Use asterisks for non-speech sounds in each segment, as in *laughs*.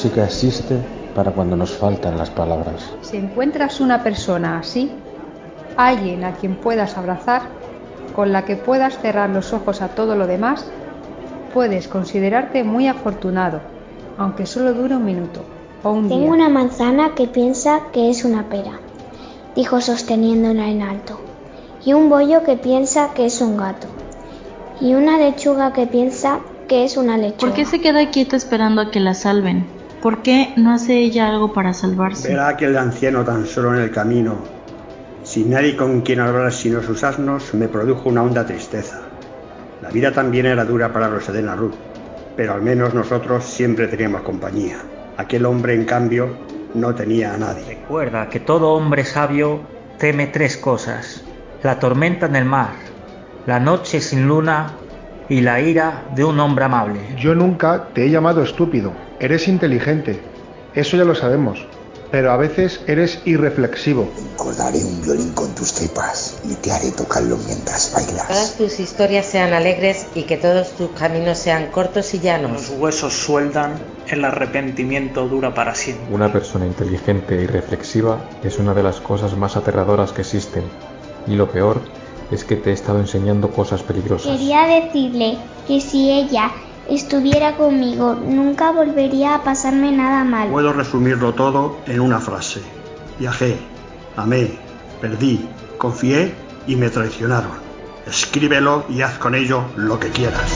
Música existe para cuando nos faltan las palabras. Si encuentras una persona así, alguien a quien puedas abrazar, con la que puedas cerrar los ojos a todo lo demás, puedes considerarte muy afortunado, aunque solo dure un minuto o un Tengo día. una manzana que piensa que es una pera, dijo sosteniéndola en alto, y un bollo que piensa que es un gato, y una lechuga que piensa que es una lechuga. ¿Por qué se queda quieta esperando a que la salven? ¿Por qué no hace ella algo para salvarse? Verá aquel anciano tan solo en el camino, sin nadie con quien hablar sino sus asnos, me produjo una honda tristeza. La vida también era dura para Rosedena Ruth, pero al menos nosotros siempre teníamos compañía. Aquel hombre, en cambio, no tenía a nadie. Recuerda que todo hombre sabio teme tres cosas: la tormenta en el mar, la noche sin luna y la ira de un hombre amable. Yo nunca te he llamado estúpido. Eres inteligente. Eso ya lo sabemos. Pero a veces eres irreflexivo. Cordaré un violín con tus cepas y te haré tocarlo mientras bailas. Todas tus historias sean alegres y que todos tus caminos sean cortos y llanos. Los huesos sueldan, el arrepentimiento dura para siempre. Una persona inteligente y reflexiva es una de las cosas más aterradoras que existen. Y lo peor es que te he estado enseñando cosas peligrosas. Quería decirle que si ella estuviera conmigo nunca volvería a pasarme nada mal. Puedo resumirlo todo en una frase. Viajé, amé, perdí, confié y me traicionaron. Escríbelo y haz con ello lo que quieras.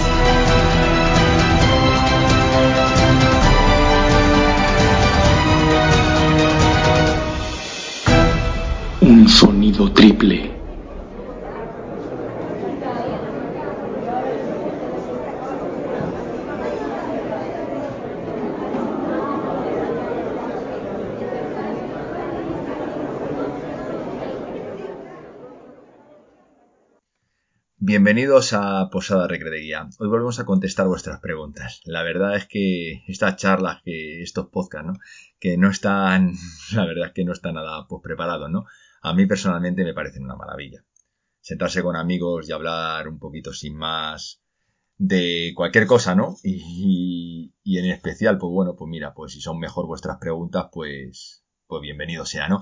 Un sonido triple. Bienvenidos a Posada Recrearía. Hoy volvemos a contestar vuestras preguntas. La verdad es que estas charlas, que estos podcasts, ¿no? Que no están, *laughs* la verdad es que no están nada pues, preparados, ¿no? A mí personalmente me parecen una maravilla. Sentarse con amigos y hablar un poquito sin más de cualquier cosa, ¿no? Y, y en especial, pues bueno, pues mira, pues si son mejor vuestras preguntas, pues pues bienvenido sea, ¿no?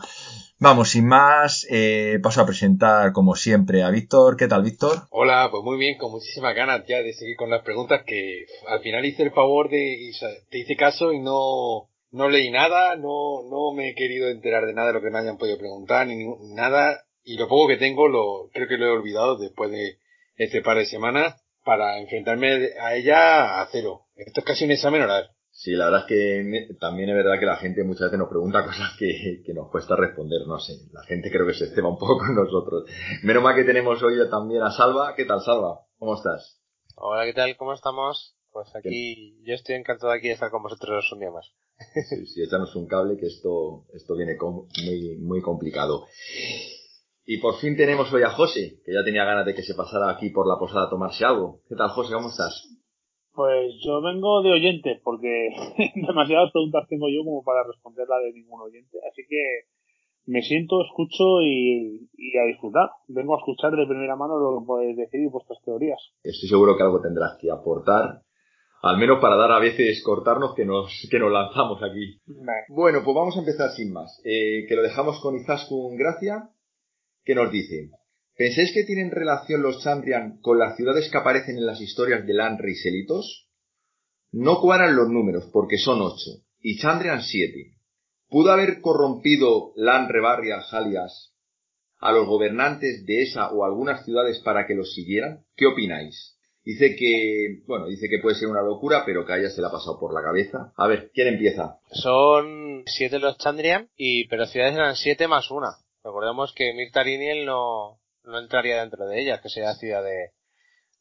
Vamos, sin más, eh, paso a presentar como siempre a Víctor. ¿Qué tal, Víctor? Hola, pues muy bien, con muchísimas ganas ya de seguir con las preguntas que al final hice el favor de, te hice caso y no, no leí nada, no, no me he querido enterar de nada de lo que me hayan podido preguntar, ni, nada, y lo poco que tengo lo, creo que lo he olvidado después de este par de semanas para enfrentarme a ella a cero. Esto es casi un examen oral. Sí, la verdad es que también es verdad que la gente muchas veces nos pregunta *laughs* cosas que, que nos cuesta responder, no sé. La gente creo que se ceba un poco con nosotros. Menos mal que tenemos hoy también a Salva. ¿Qué tal, Salva? ¿Cómo estás? Hola, ¿qué tal? ¿Cómo estamos? Pues aquí, yo estoy encantado aquí de estar con vosotros un día más. Sí, sí, échanos un cable que esto, esto viene com muy, muy complicado. Y por fin tenemos hoy a José, que ya tenía ganas de que se pasara aquí por la posada a tomarse algo. ¿Qué tal, José? ¿Cómo estás? Pues yo vengo de oyente, porque *laughs* demasiadas preguntas tengo yo como para responderla de ningún oyente. Así que me siento, escucho y, y, a disfrutar. Vengo a escuchar de primera mano lo que podéis decir y vuestras teorías. Estoy seguro que algo tendrás que aportar, al menos para dar a veces cortarnos que nos, que nos lanzamos aquí. Bueno, pues vamos a empezar sin más. Eh, que lo dejamos con Izaskun Gracia, que nos dice... ¿Pensáis que tienen relación los Chandrian con las ciudades que aparecen en las historias de Lanre y Selitos? No cuadran los números porque son ocho y Chandrian siete. ¿Pudo haber corrompido Lanrebarria Jalias a los gobernantes de esa o algunas ciudades para que los siguieran? ¿Qué opináis? Dice que, bueno, dice que puede ser una locura, pero que a ella se le ha pasado por la cabeza. A ver, ¿quién empieza? Son siete los Chandrian, y, pero ciudades eran siete más una. Recordemos que Mirtariniel no, no entraría dentro de ellas, que sería ciudad de,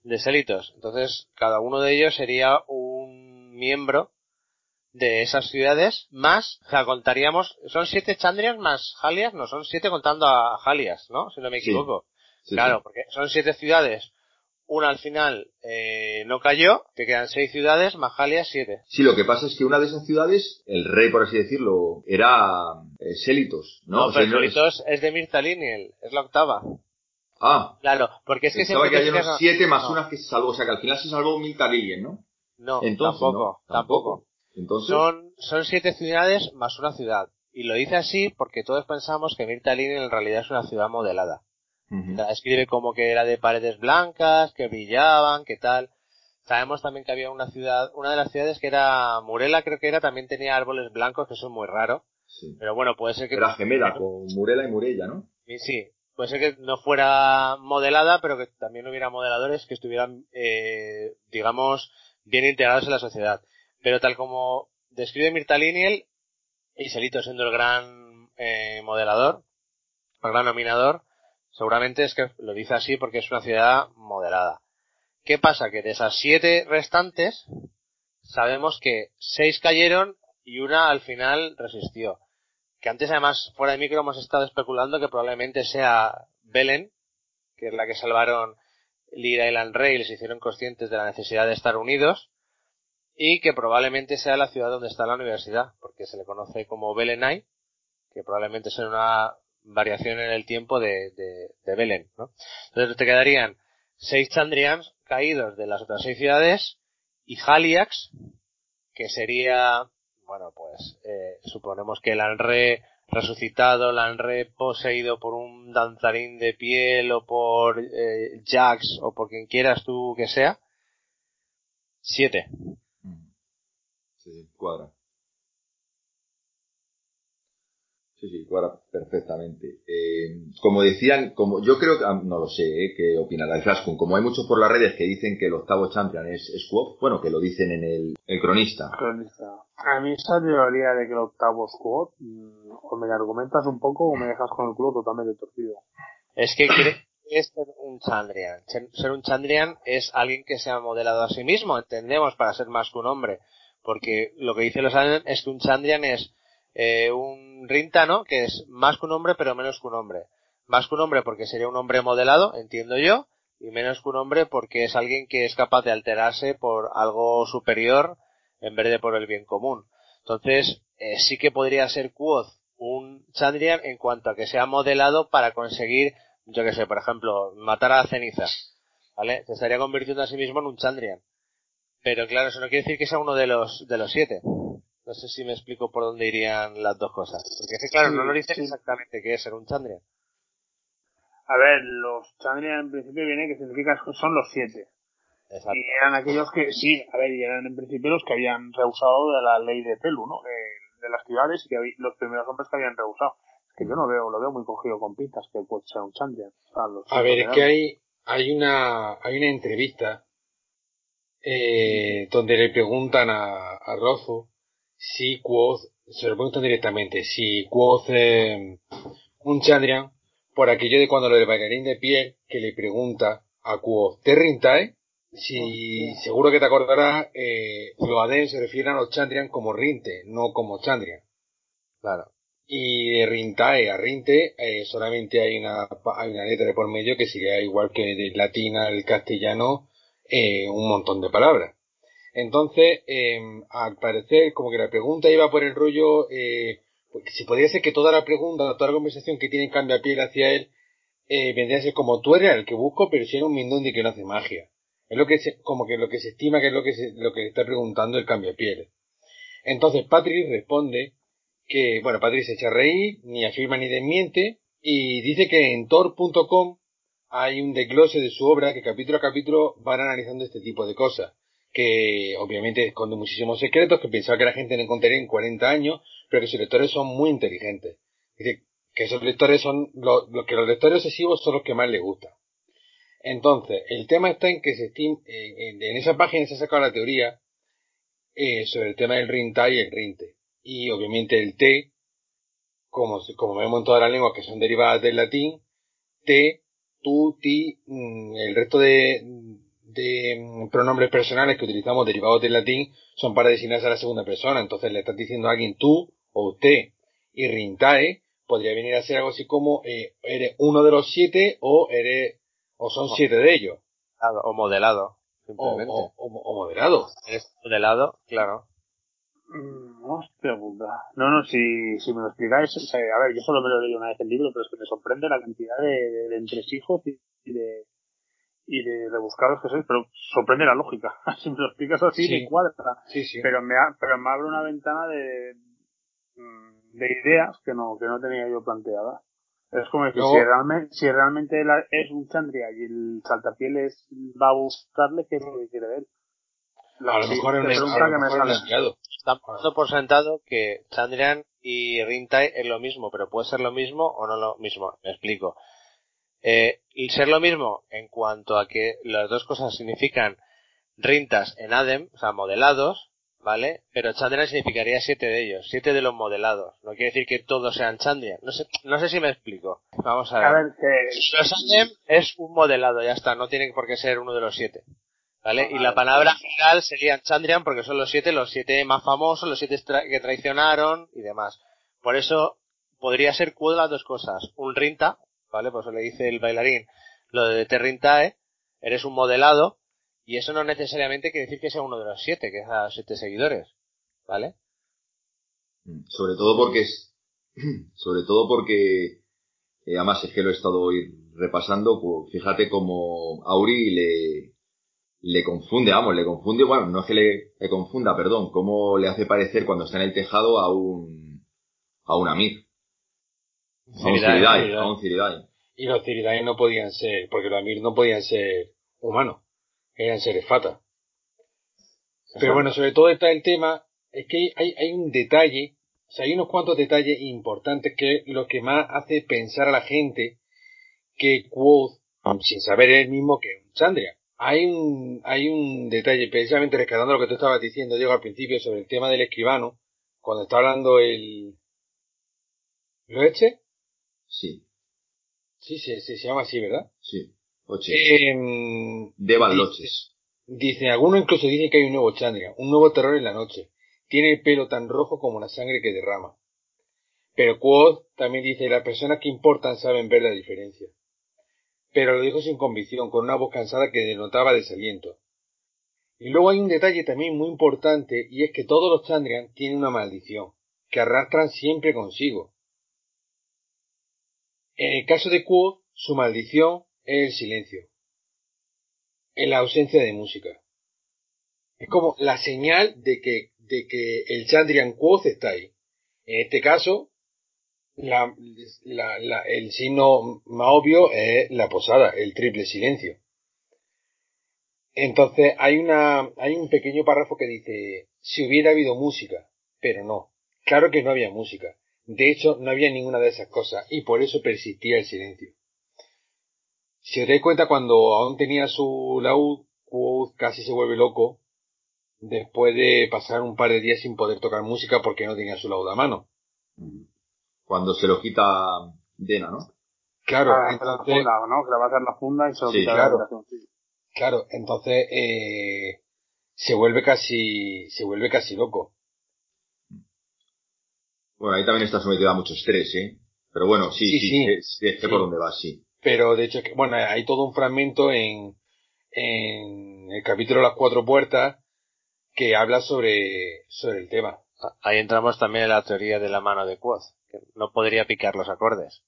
de Selitos. Entonces, cada uno de ellos sería un miembro de esas ciudades, más, o sea, contaríamos, son siete Chandrias más Jalias, no, son siete contando a Jalias, ¿no? Si no me equivoco. claro, porque son siete ciudades, una al final eh, no cayó, que quedan seis ciudades, más Jalias siete. Sí, lo que pasa es que una de esas ciudades, el rey, por así decirlo, era eh, Selitos, ¿no? No, O sea, pero no- Selitos es de Mirtaliniel, es la octava. Ah, Claro, porque es que pensaba que te unos más no, unas que se salvó, o sea que al final se salvó Miltarilien, ¿no? No, Entonces, tampoco, ¿no? tampoco. Entonces, Son, son siete ciudades más una ciudad. Y lo dice así porque todos pensamos que Mirtaliniel en realidad es una ciudad modelada. La describe como que era de paredes blancas, que brillaban, que tal. Sabemos también que había una ciudad, una de las ciudades que era Murela, creo que era, también tenía árboles blancos, que es muy raro. Pero bueno, puede ser que... era gemela *laughs* con Murela y Murella, ¿no? Sí, sí. Puede ser que no fuera modelada, pero que también hubiera modeladores que estuvieran, eh, digamos, bien integrados en la sociedad. Pero tal como describe Mirtaliniel, y Selito siendo el gran eh, modelador, el gran nominador, seguramente es que lo dice así porque es una ciudad modelada. ¿Qué pasa? Que de esas siete restantes, sabemos que seis cayeron y una al final resistió. Que antes además, fuera de micro, hemos estado especulando que probablemente sea Belén, que es la que salvaron Lira y Lanrey y les hicieron conscientes de la necesidad de estar unidos, y que probablemente sea la ciudad donde está la universidad, porque se le conoce como Belenay, que probablemente sea una variación en el tiempo de, de, de Belén, ¿no? Entonces te quedarían seis Chandrians caídos de las otras seis ciudades y Haliax, que sería, bueno, pues eh, suponemos que Lanre resucitado, Lanre poseído por un danzarín de piel o por eh, Jax o por quien quieras tú que sea. Siete. Sí, sí, cuadra. Sí, sí, cuadra perfectamente. Eh, como decían, como yo creo que, ah, no lo sé, eh, qué opinará el Flaskun, como hay muchos por las redes que dicen que el octavo champion es, es Quoth, bueno, que lo dicen en el, el cronista. Cronista. A mí esa teoría de que el octavo es mm, o me la argumentas un poco o me dejas con el culo totalmente torcido. Es que es ser un Chandrian. Ser, ser un Chandrian es alguien que se ha modelado a sí mismo, entendemos, para ser más que un hombre. Porque lo que dicen los Chandrian es que un Chandrian es eh, un Rintano, que es más que un hombre, pero menos que un hombre. Más que un hombre porque sería un hombre modelado, entiendo yo, y menos que un hombre porque es alguien que es capaz de alterarse por algo superior en vez de por el bien común. Entonces, eh, sí que podría ser Quoth un Chandrian en cuanto a que sea modelado para conseguir, yo que sé, por ejemplo, matar a la ceniza. ¿Vale? Se estaría convirtiendo a sí mismo en un Chandrian. Pero claro, eso no quiere decir que sea uno de los, de los siete. No sé si me explico por dónde irían las dos cosas. Porque es que, claro, Sí, no lo dicen sí. exactamente qué es ser un Chandrian. A ver, los Chandrian en principio viene que significa que son los siete. Exacto. Y eran aquellos que, sí, a ver, y eran en principio los que habían rehusado de la ley de Pelu, ¿no? De, de las ciudades y que los primeros hombres que habían rehusado. Es que yo no veo, lo veo muy cogido con pintas que puede ser un Chandrian. O sea, los A ver, es que hay, hay una, hay una entrevista eh, donde le preguntan a, a Rozo si Quoth, se lo preguntan directamente, si Quoth eh, un Chandrian, por aquello de cuando lo del bailarín de piel, que le pregunta a Quoth, ¿te rintae? Si seguro que te acordarás, eh, los Aden se refieren a los Chandrian como Rinte, no como Chandrian. Claro. Y de Rintae a Rinte eh, solamente hay una, hay una letra de por medio que sería igual que del latín al castellano eh, un montón de palabras. Entonces, eh, al parecer, como que la pregunta iba por el rollo, eh, pues, si podría ser que toda la pregunta, toda la conversación que tiene cambia piel hacia él, eh, vendría a ser como tú eres el que busco, pero si eres un mindundi que no hace magia. Es lo que se, como que lo que se estima que es lo que se, lo que está preguntando el cambia piel. Entonces Patrick responde que, bueno, Patrick se echa a reír, ni afirma ni desmiente, y dice que en Tor.com hay un desglose de su obra que capítulo a capítulo van analizando este tipo de cosas, que obviamente esconde muchísimos secretos que pensaba que la gente no encontraría en 40 años, pero sus lectores son muy inteligentes. Es que esos lectores son, lo, lo que los lectores obsesivos son los que más les gusta. Entonces, el tema está en que se estima, en, esa página se ha sacado la teoría eh, sobre el tema del rinta y el rinte. Y obviamente el T, como, como vemos en todas las lenguas que son derivadas del latín, T, tú, ti, mm, el resto de, de mm, pronombres personales que utilizamos derivados del latín son para designarse a la segunda persona. Entonces le estás diciendo a alguien tú o usted. Y rintae podría venir a ser algo así como eh, eres uno de los siete o eres o son siete de ellos. O modelado. Simplemente. O, o, o, moderado. Eres modelado, claro. Mm, hostia puta. No, no, si, si me lo explicáis, o sea, a ver, yo solo me lo he leído una vez el libro, pero es que me sorprende la cantidad de, de, de entresijos y de y de rebuscados que sois, pero sorprende la lógica. *laughs* si me lo explicas así, Sí. me cuadra. Sí, sí. Pero me, ha- pero me abre una ventana de, mm, de ideas que no, que no tenía yo planteadas. Es como decir, Luego- si realmente, si realmente la- es un Chandria y el saltapieles va a buscarle, ¿qué es lo que quiere ver? A lo mejor es un- pregunta a lo que me mejor es un sale. enviado. Estamos por sentado que Chandrian y Rintai es lo mismo, pero puede ser lo mismo o no lo mismo. Me explico. Eh, y ser lo mismo en cuanto a que las dos cosas significan rintas en Adem, o sea, modelados, ¿vale? Pero Chandrian significaría siete de ellos, siete de los modelados. No quiere decir que todos sean Chandrian. No sé, no sé si me explico. Vamos a ver. A ver, que, Los Adem es un modelado, ya está, no tiene por qué ser uno de los siete. ¿Vale? Y la palabra final serían Chandrian porque son los siete, los siete más famosos, los siete tra- que traicionaron y demás. Por eso podría ser Quod las dos cosas. Un Rinta, ¿vale? Por eso le dice el bailarín lo de Te Rintae, eres un modelado, y eso no necesariamente quiere decir que sea uno de los siete, que sea siete seguidores. ¿Vale? Sobre todo porque es, *clears throat* sobre todo porque, eh, además es que lo he estado hoy repasando, pues, fíjate como Auri le, le confunde, vamos, le confunde, bueno, no es que le, le confunda, perdón, cómo le hace parecer cuando está en el tejado a un, a un Amir. Ciridae, a un Ciridae. Y los Ciridae no podían ser, porque los Amir no podían ser humanos, eran seres fata. Pero bueno, sobre todo está el tema, es que hay, hay un detalle, o sea, hay unos cuantos detalles importantes que es lo que más hace pensar a la gente que Quoth, sin saber él mismo que es un Chandria. Hay un, hay un detalle, precisamente rescatando lo que tú estabas diciendo, Diego, al principio sobre el tema del escribano, cuando está hablando el... ¿Loeche? Sí, Sí, sí, se llama así, ¿verdad? sí. Oche. Em, Devan dice- Loches. Dice, algunos incluso dicen que hay un nuevo Chandria, un nuevo terror en la noche. Tiene el pelo tan rojo como la sangre que derrama. Pero Quoth también dice, las personas que importan saben ver la diferencia. Pero lo dijo sin convicción, con una voz cansada que denotaba desaliento. Y luego hay un detalle también muy importante, y es que todos los Chandrian tienen una maldición, que arrastran siempre consigo. En el caso de Quoth, su maldición es el silencio en la ausencia de música. Es como la señal de que, de que el Chandrian Quoth está ahí. En este caso, el signo más obvio es la posada, el triple silencio. Entonces hay una, hay un pequeño párrafo que dice, si hubiera habido música, pero no. Claro que no había música. De hecho, no había ninguna de esas cosas y por eso persistía el silencio. Si os dais cuenta, cuando aún tenía su laúd, Quoth casi se vuelve loco después de pasar un par de días sin poder tocar música porque no tenía su laúd a mano. Cuando se lo quita Dena, ¿no? Claro, Ah, la entonces, funda, ¿no? Que le va a hacer la funda y se lo Sí, quita de claro. la claro, entonces eh, se vuelve casi, se vuelve casi loco. Bueno, ahí también está sometido a mucho estrés, ¿eh? Pero bueno, sí, Sí, sí, sí. sé Sí. por dónde va, sí. Pero de hecho, es que, bueno, hay todo un fragmento en, en el capítulo Las Cuatro Puertas que habla sobre, sobre el tema. Ahí entramos también en la teoría de la mano de Quoth, que no podría picar los acordes.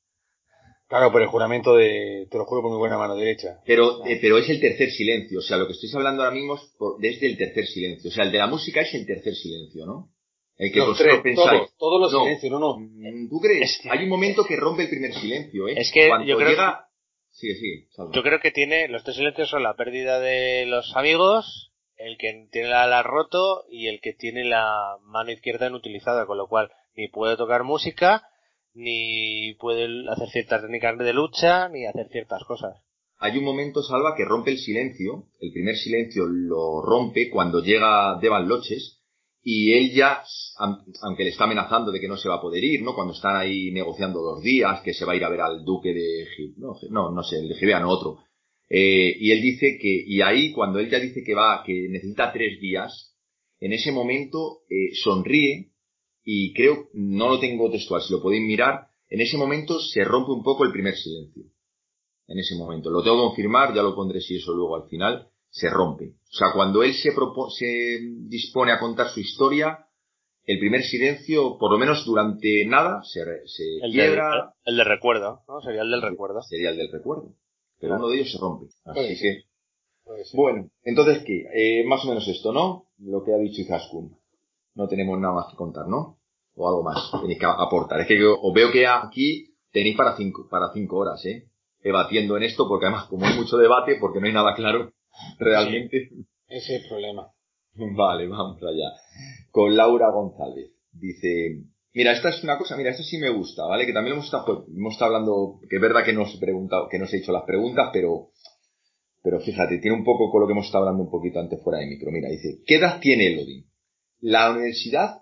Claro, por el juramento de, te lo juro por mi buena mano derecha. Pero, eh, pero es el tercer silencio, o sea, lo que estáis hablando ahora mismo es por- desde el tercer silencio. O sea, el de la música es el tercer silencio, ¿no? El que Los tres, pensáis. todos, todos los No. silencios, no, no. Mm, ¿Tú crees? Hay un momento que rompe el primer silencio, ¿eh? Es que Cuando yo creo llega... Sigue, sigue, Salva. Yo creo que tiene, los tres silencios son la pérdida de los amigos, el que tiene la ala roto y el que tiene la mano izquierda inutilizada, con lo cual ni puede tocar música, ni puede hacer ciertas técnicas de lucha, ni hacer ciertas cosas. Hay un momento, Salva, que rompe el silencio. El primer silencio lo rompe cuando llega Devan Loches y él ya, aunque le está amenazando de que no se va a poder ir, ¿no? Cuando están ahí negociando dos días, que se va a ir a ver al duque de no, no, no sé, el de otro. Eh, y él dice que, y ahí cuando él ya dice que va, que necesita tres días, en ese momento eh, sonríe y creo, no lo tengo textual, si lo podéis mirar, en ese momento se rompe un poco el primer silencio. En ese momento. Lo tengo que confirmar, ya lo pondré si eso luego al final se rompe. O sea, cuando él se, se dispone a contar su historia, el primer silencio, por lo menos durante nada, se, se el quiebra. el de recuerdo, ¿no? Sería el del recuerdo. Sería el del recuerdo. Pero uno de ellos se rompe. Así que. Bueno, entonces, ¿qué? Eh, más o menos esto, ¿no? Lo que ha dicho Izaskun. No tenemos nada más que contar, ¿no? O algo más tenéis que aportar. Es que yo os veo que aquí tenéis para cinco, para cinco horas, ¿eh? Debatiendo en esto, porque además, como hay mucho debate, porque no hay nada claro, realmente. ese es el problema. Vale, vamos allá. Con Laura González. Dice, mira, esta es una cosa, mira, esta sí me gusta, ¿vale? Que también hemos estado, hemos estado hablando, que es verdad que no os he preguntado, que no os he hecho las preguntas, pero, pero fíjate, tiene un poco con lo que hemos estado hablando un poquito antes fuera de micro. Mira, dice, ¿qué edad tiene Elodie? La universidad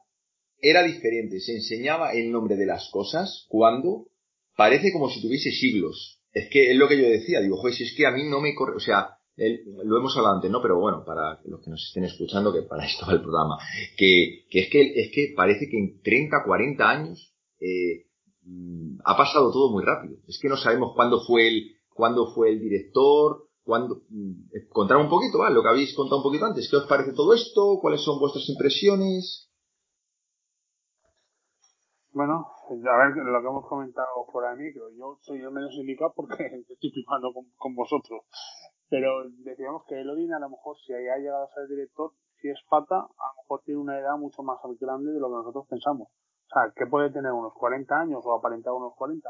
era diferente, se enseñaba el nombre de las cosas cuando parece como si tuviese siglos. Es que es lo que yo decía, digo, joder, si es que a mí no me corre, o sea, lo hemos hablado antes, ¿no? Pero bueno, para los que nos estén escuchando, que para esto va el programa, que, es que es que parece que en 30, 40 años eh, mm, ha pasado todo muy rápido. Es que no sabemos cuándo fue el, cuándo fue el director, cuándo, mm, contar un poquito, ¿vale? Lo que habéis contado un poquito antes. ¿Qué os parece todo esto? ¿Cuáles son vuestras impresiones? Bueno, a ver, lo que hemos comentado por ahí, micro, yo soy el menos indicado porque *laughs* estoy flipando con vosotros. Pero decíamos que Elodin a lo mejor si ha llegado a ser director, si es pata, a lo mejor tiene una edad mucho más grande de lo que nosotros pensamos. O sea, que puede tener unos 40 años o aparentar unos 40.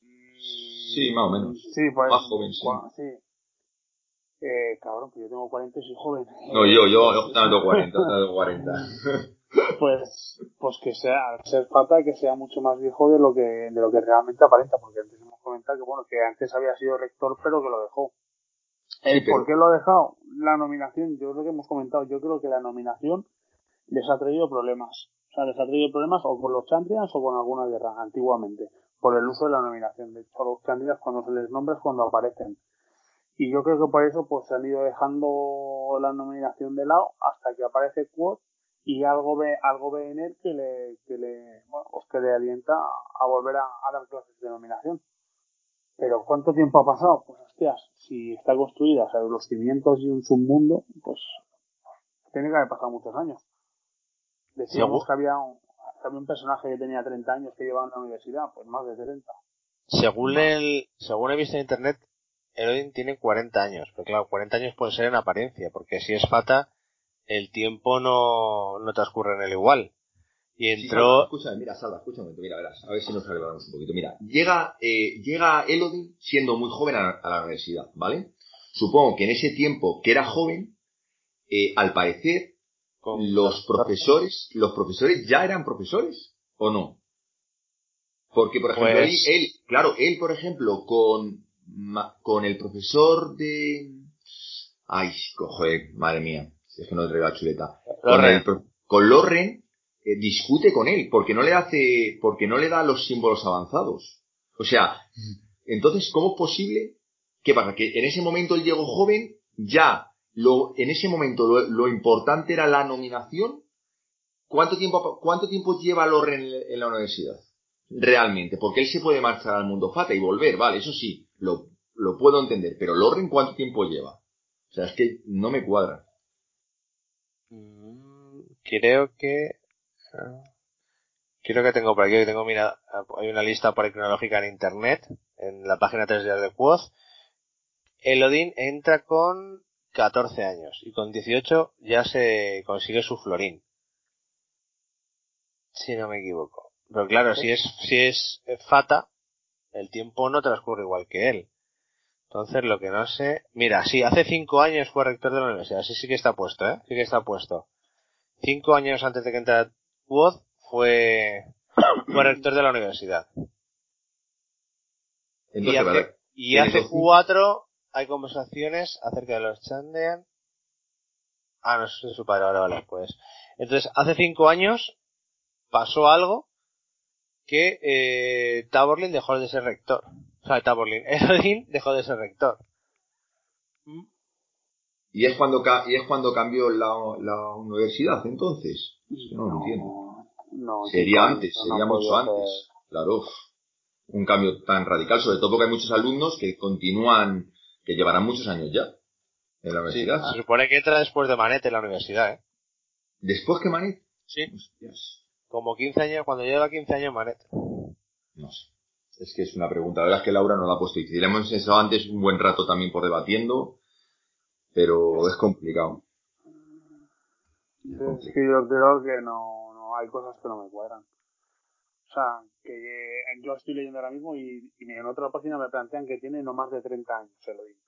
Sí, más o menos. Sí, pues. Más joven, sí. sí. Eh, cabrón, que yo tengo 40 y soy joven. No, yo, yo, yo tengo 40, tengo 40. *laughs* pues, pues que sea, al ser pata, que sea mucho más viejo de lo que, de lo que realmente aparenta, porque antes hemos comentado que bueno, que antes había sido rector, pero que lo dejó. ¿El por qué lo ha dejado? La nominación, yo creo que hemos comentado, yo creo que la nominación les ha traído problemas. O sea, les ha traído problemas o con los Champions o con alguna guerra, antiguamente, por el uso de la nominación. De hecho, los Champions cuando se les nombra es cuando aparecen. Y yo creo que por eso pues se han ido dejando la nominación de lado hasta que aparece Quad y algo ve, algo ve en él que le, que le, bueno, pues que le alienta a volver a, a dar clases de nominación. Pero ¿cuánto tiempo ha pasado? Pues hostias, si está construida sobre los cimientos de un submundo, pues tiene que haber pasado muchos años. Decíamos que había un, había un personaje que tenía 30 años que llevaba en la universidad, pues más de 30. Según el, según he visto en internet, Erodin tiene 40 años, pero claro, 40 años puede ser en apariencia, porque si es fata, el tiempo no, no transcurre en el igual. Y entró. Sí, escúchame, mira, Salva, escúchame, mira, verás, a ver si nos arreglamos un poquito. Mira, llega, eh, llega Elodie siendo muy joven a, a, la universidad, ¿vale? Supongo que en ese tiempo que era joven, eh, al parecer, Con los profesores, los profesores ya eran profesores, ¿o no? Porque, por ejemplo, pues... él, él, claro, él, por ejemplo, con, con el profesor de, ay, cojones, madre mía, es que no traigo la chuleta. Con, el, con Lorren, eh, discute con él, porque no le hace, porque no le da los símbolos avanzados. O sea, entonces, ¿cómo es posible que para que en ese momento él llegó joven, ya lo, en ese momento lo, lo importante era la nominación? ¿Cuánto tiempo, cuánto tiempo lleva Lorren en, la universidad? Realmente, porque él se puede marchar al mundo fata y volver, vale, eso sí, lo, lo puedo entender, pero Lorren cuánto tiempo lleva? O sea, es que no me cuadra. Creo que Quiero que tengo por aquí, tengo, mira, hay una lista por cronológica en internet, en la página 3 de Quoz. Elodin entra con 14 años y con 18 ya se consigue su florín. Si no me equivoco. Pero claro, si es, si es Fata, el tiempo no transcurre igual que él. Entonces lo que no sé, mira, sí, hace 5 años fue rector de la universidad, sí, sí que está puesto, eh, sí que está puesto. Cinco años antes de que entrara Wood fue, fue rector de la universidad. Entonces, y hace, cuatro hay conversaciones acerca de los Chandean. Ah, no, es su padre, vale, vale, pues. Entonces, hace cinco años pasó algo que eh, Taborlin dejó de ser rector. O sea, Taborlin, *laughs* Elodin dejó de ser rector. Y es cuando, ca- y es cuando cambió la, la universidad, entonces. No lo entiendo. No, Sería cinco antes, sería mucho antes. Claro, uf. un cambio tan radical, sobre todo porque hay muchos alumnos que continúan, que llevarán muchos años ya en la Sí, universidad. se supone que entra después de Manet en la universidad, ¿eh? Después que Manet, Sí. Hostias, Como 15 años, cuando lleva 15 años Manet. no sé. Es que es una pregunta. La verdad es que Laura no la ha puesto difícil. Hemos estado antes un buen rato también por debatiendo, pero es complicado. Es que yo creo que no, no hay cosas que no me cuadran. O sea, que yo estoy leyendo ahora mismo y, y en otra página me plantean que tiene no más de 30 años, se lo digo.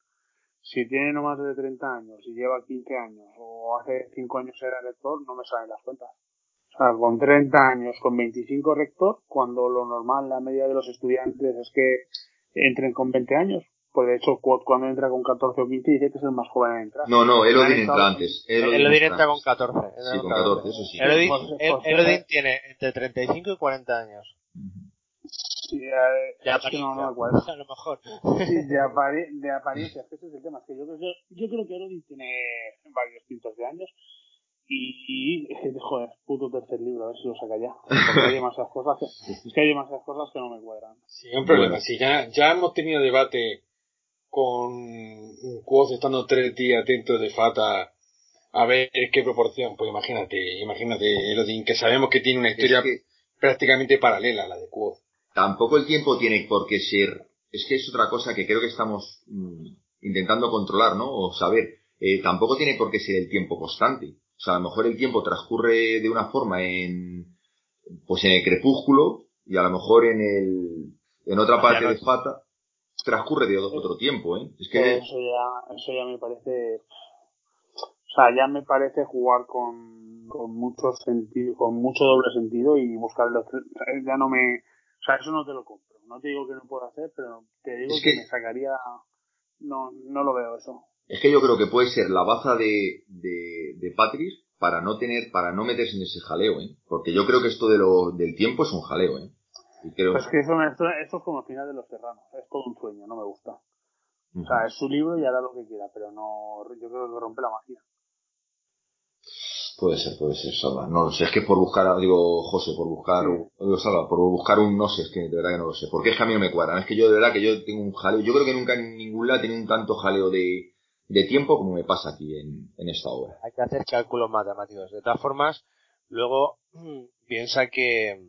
Si tiene no más de 30 años y lleva 15 años o hace 5 años era rector, no me salen las cuentas. O sea, con 30 años, con 25 rector, cuando lo normal, la media de los estudiantes es que entren con 20 años. Pues de hecho, cu- cuando entra con 14 o 15 dice que es el más joven en entrar. No, no, Elodin entra antes. Elodin entra con antes. 14. Sí, con 14, eso sí. Elodin, Pues- El- pues- Elodin tiene entre 35 y 40 años. Sí, eh, De es que no, no apariencia, a lo mejor. Sí, de, *laughs* apare- de apariencia, es que ese es el tema. Es que yo creo que, yo creo que Elodin tiene varios cientos de años y, y, joder, puto tercer libro, a ver si lo saca ya. Porque hay demasiadas cosas que, *laughs* es que hay demasiadas cosas que no me cuadran. Sí, un problema. Bueno. Si ya, ya hemos tenido debate con Quoz estando tres días dentro de Fata a ver qué proporción, pues imagínate, imagínate Elodin, que sabemos que tiene una historia que- prácticamente paralela a la de Quoz. Tampoco el tiempo tiene por qué ser. Es que es otra cosa que creo que estamos mm, intentando controlar, ¿no? O saber. Eh, tampoco tiene por qué ser el tiempo constante. O sea, a lo mejor el tiempo transcurre de una forma en. Pues en el crepúsculo y a lo mejor en el. En otra parte de. Fata transcurre de otro tiempo, ¿eh? Es que. Eso ya, eso ya me parece, o sea, ya me parece jugar con, con mucho sentido, con mucho doble sentido y buscar los, ya no me, o sea, eso no te lo compro. No te digo que no puedo hacer, pero te digo Es que, que- me sacaría, no, no lo veo eso. Es que yo creo que puede ser la baza de, de, de Patrick para no tener, para no meterse en ese jaleo, ¿eh? Porque yo creo que esto de lo, del tiempo es un jaleo, ¿eh? Y creo, Pues que eso, eso es como el final de Los Serranos, es todo un sueño, no me gusta. O sea, es su libro y hará lo que quiera, pero no, yo creo que rompe la magia. Puede ser, puede ser, Salva. No lo sé, es que por buscar, digo, José, por buscar, digo, Salva, por buscar un no sé, es que de verdad que no lo sé. Porque es que a mí no me cuadran. Es que yo de verdad que yo tengo un jaleo. Yo creo que nunca en ningún lado he tenido un tanto jaleo de, de tiempo como me pasa aquí en, en esta obra. Hay que hacer cálculos matemáticos. De todas formas, luego *clears throat* piensa que,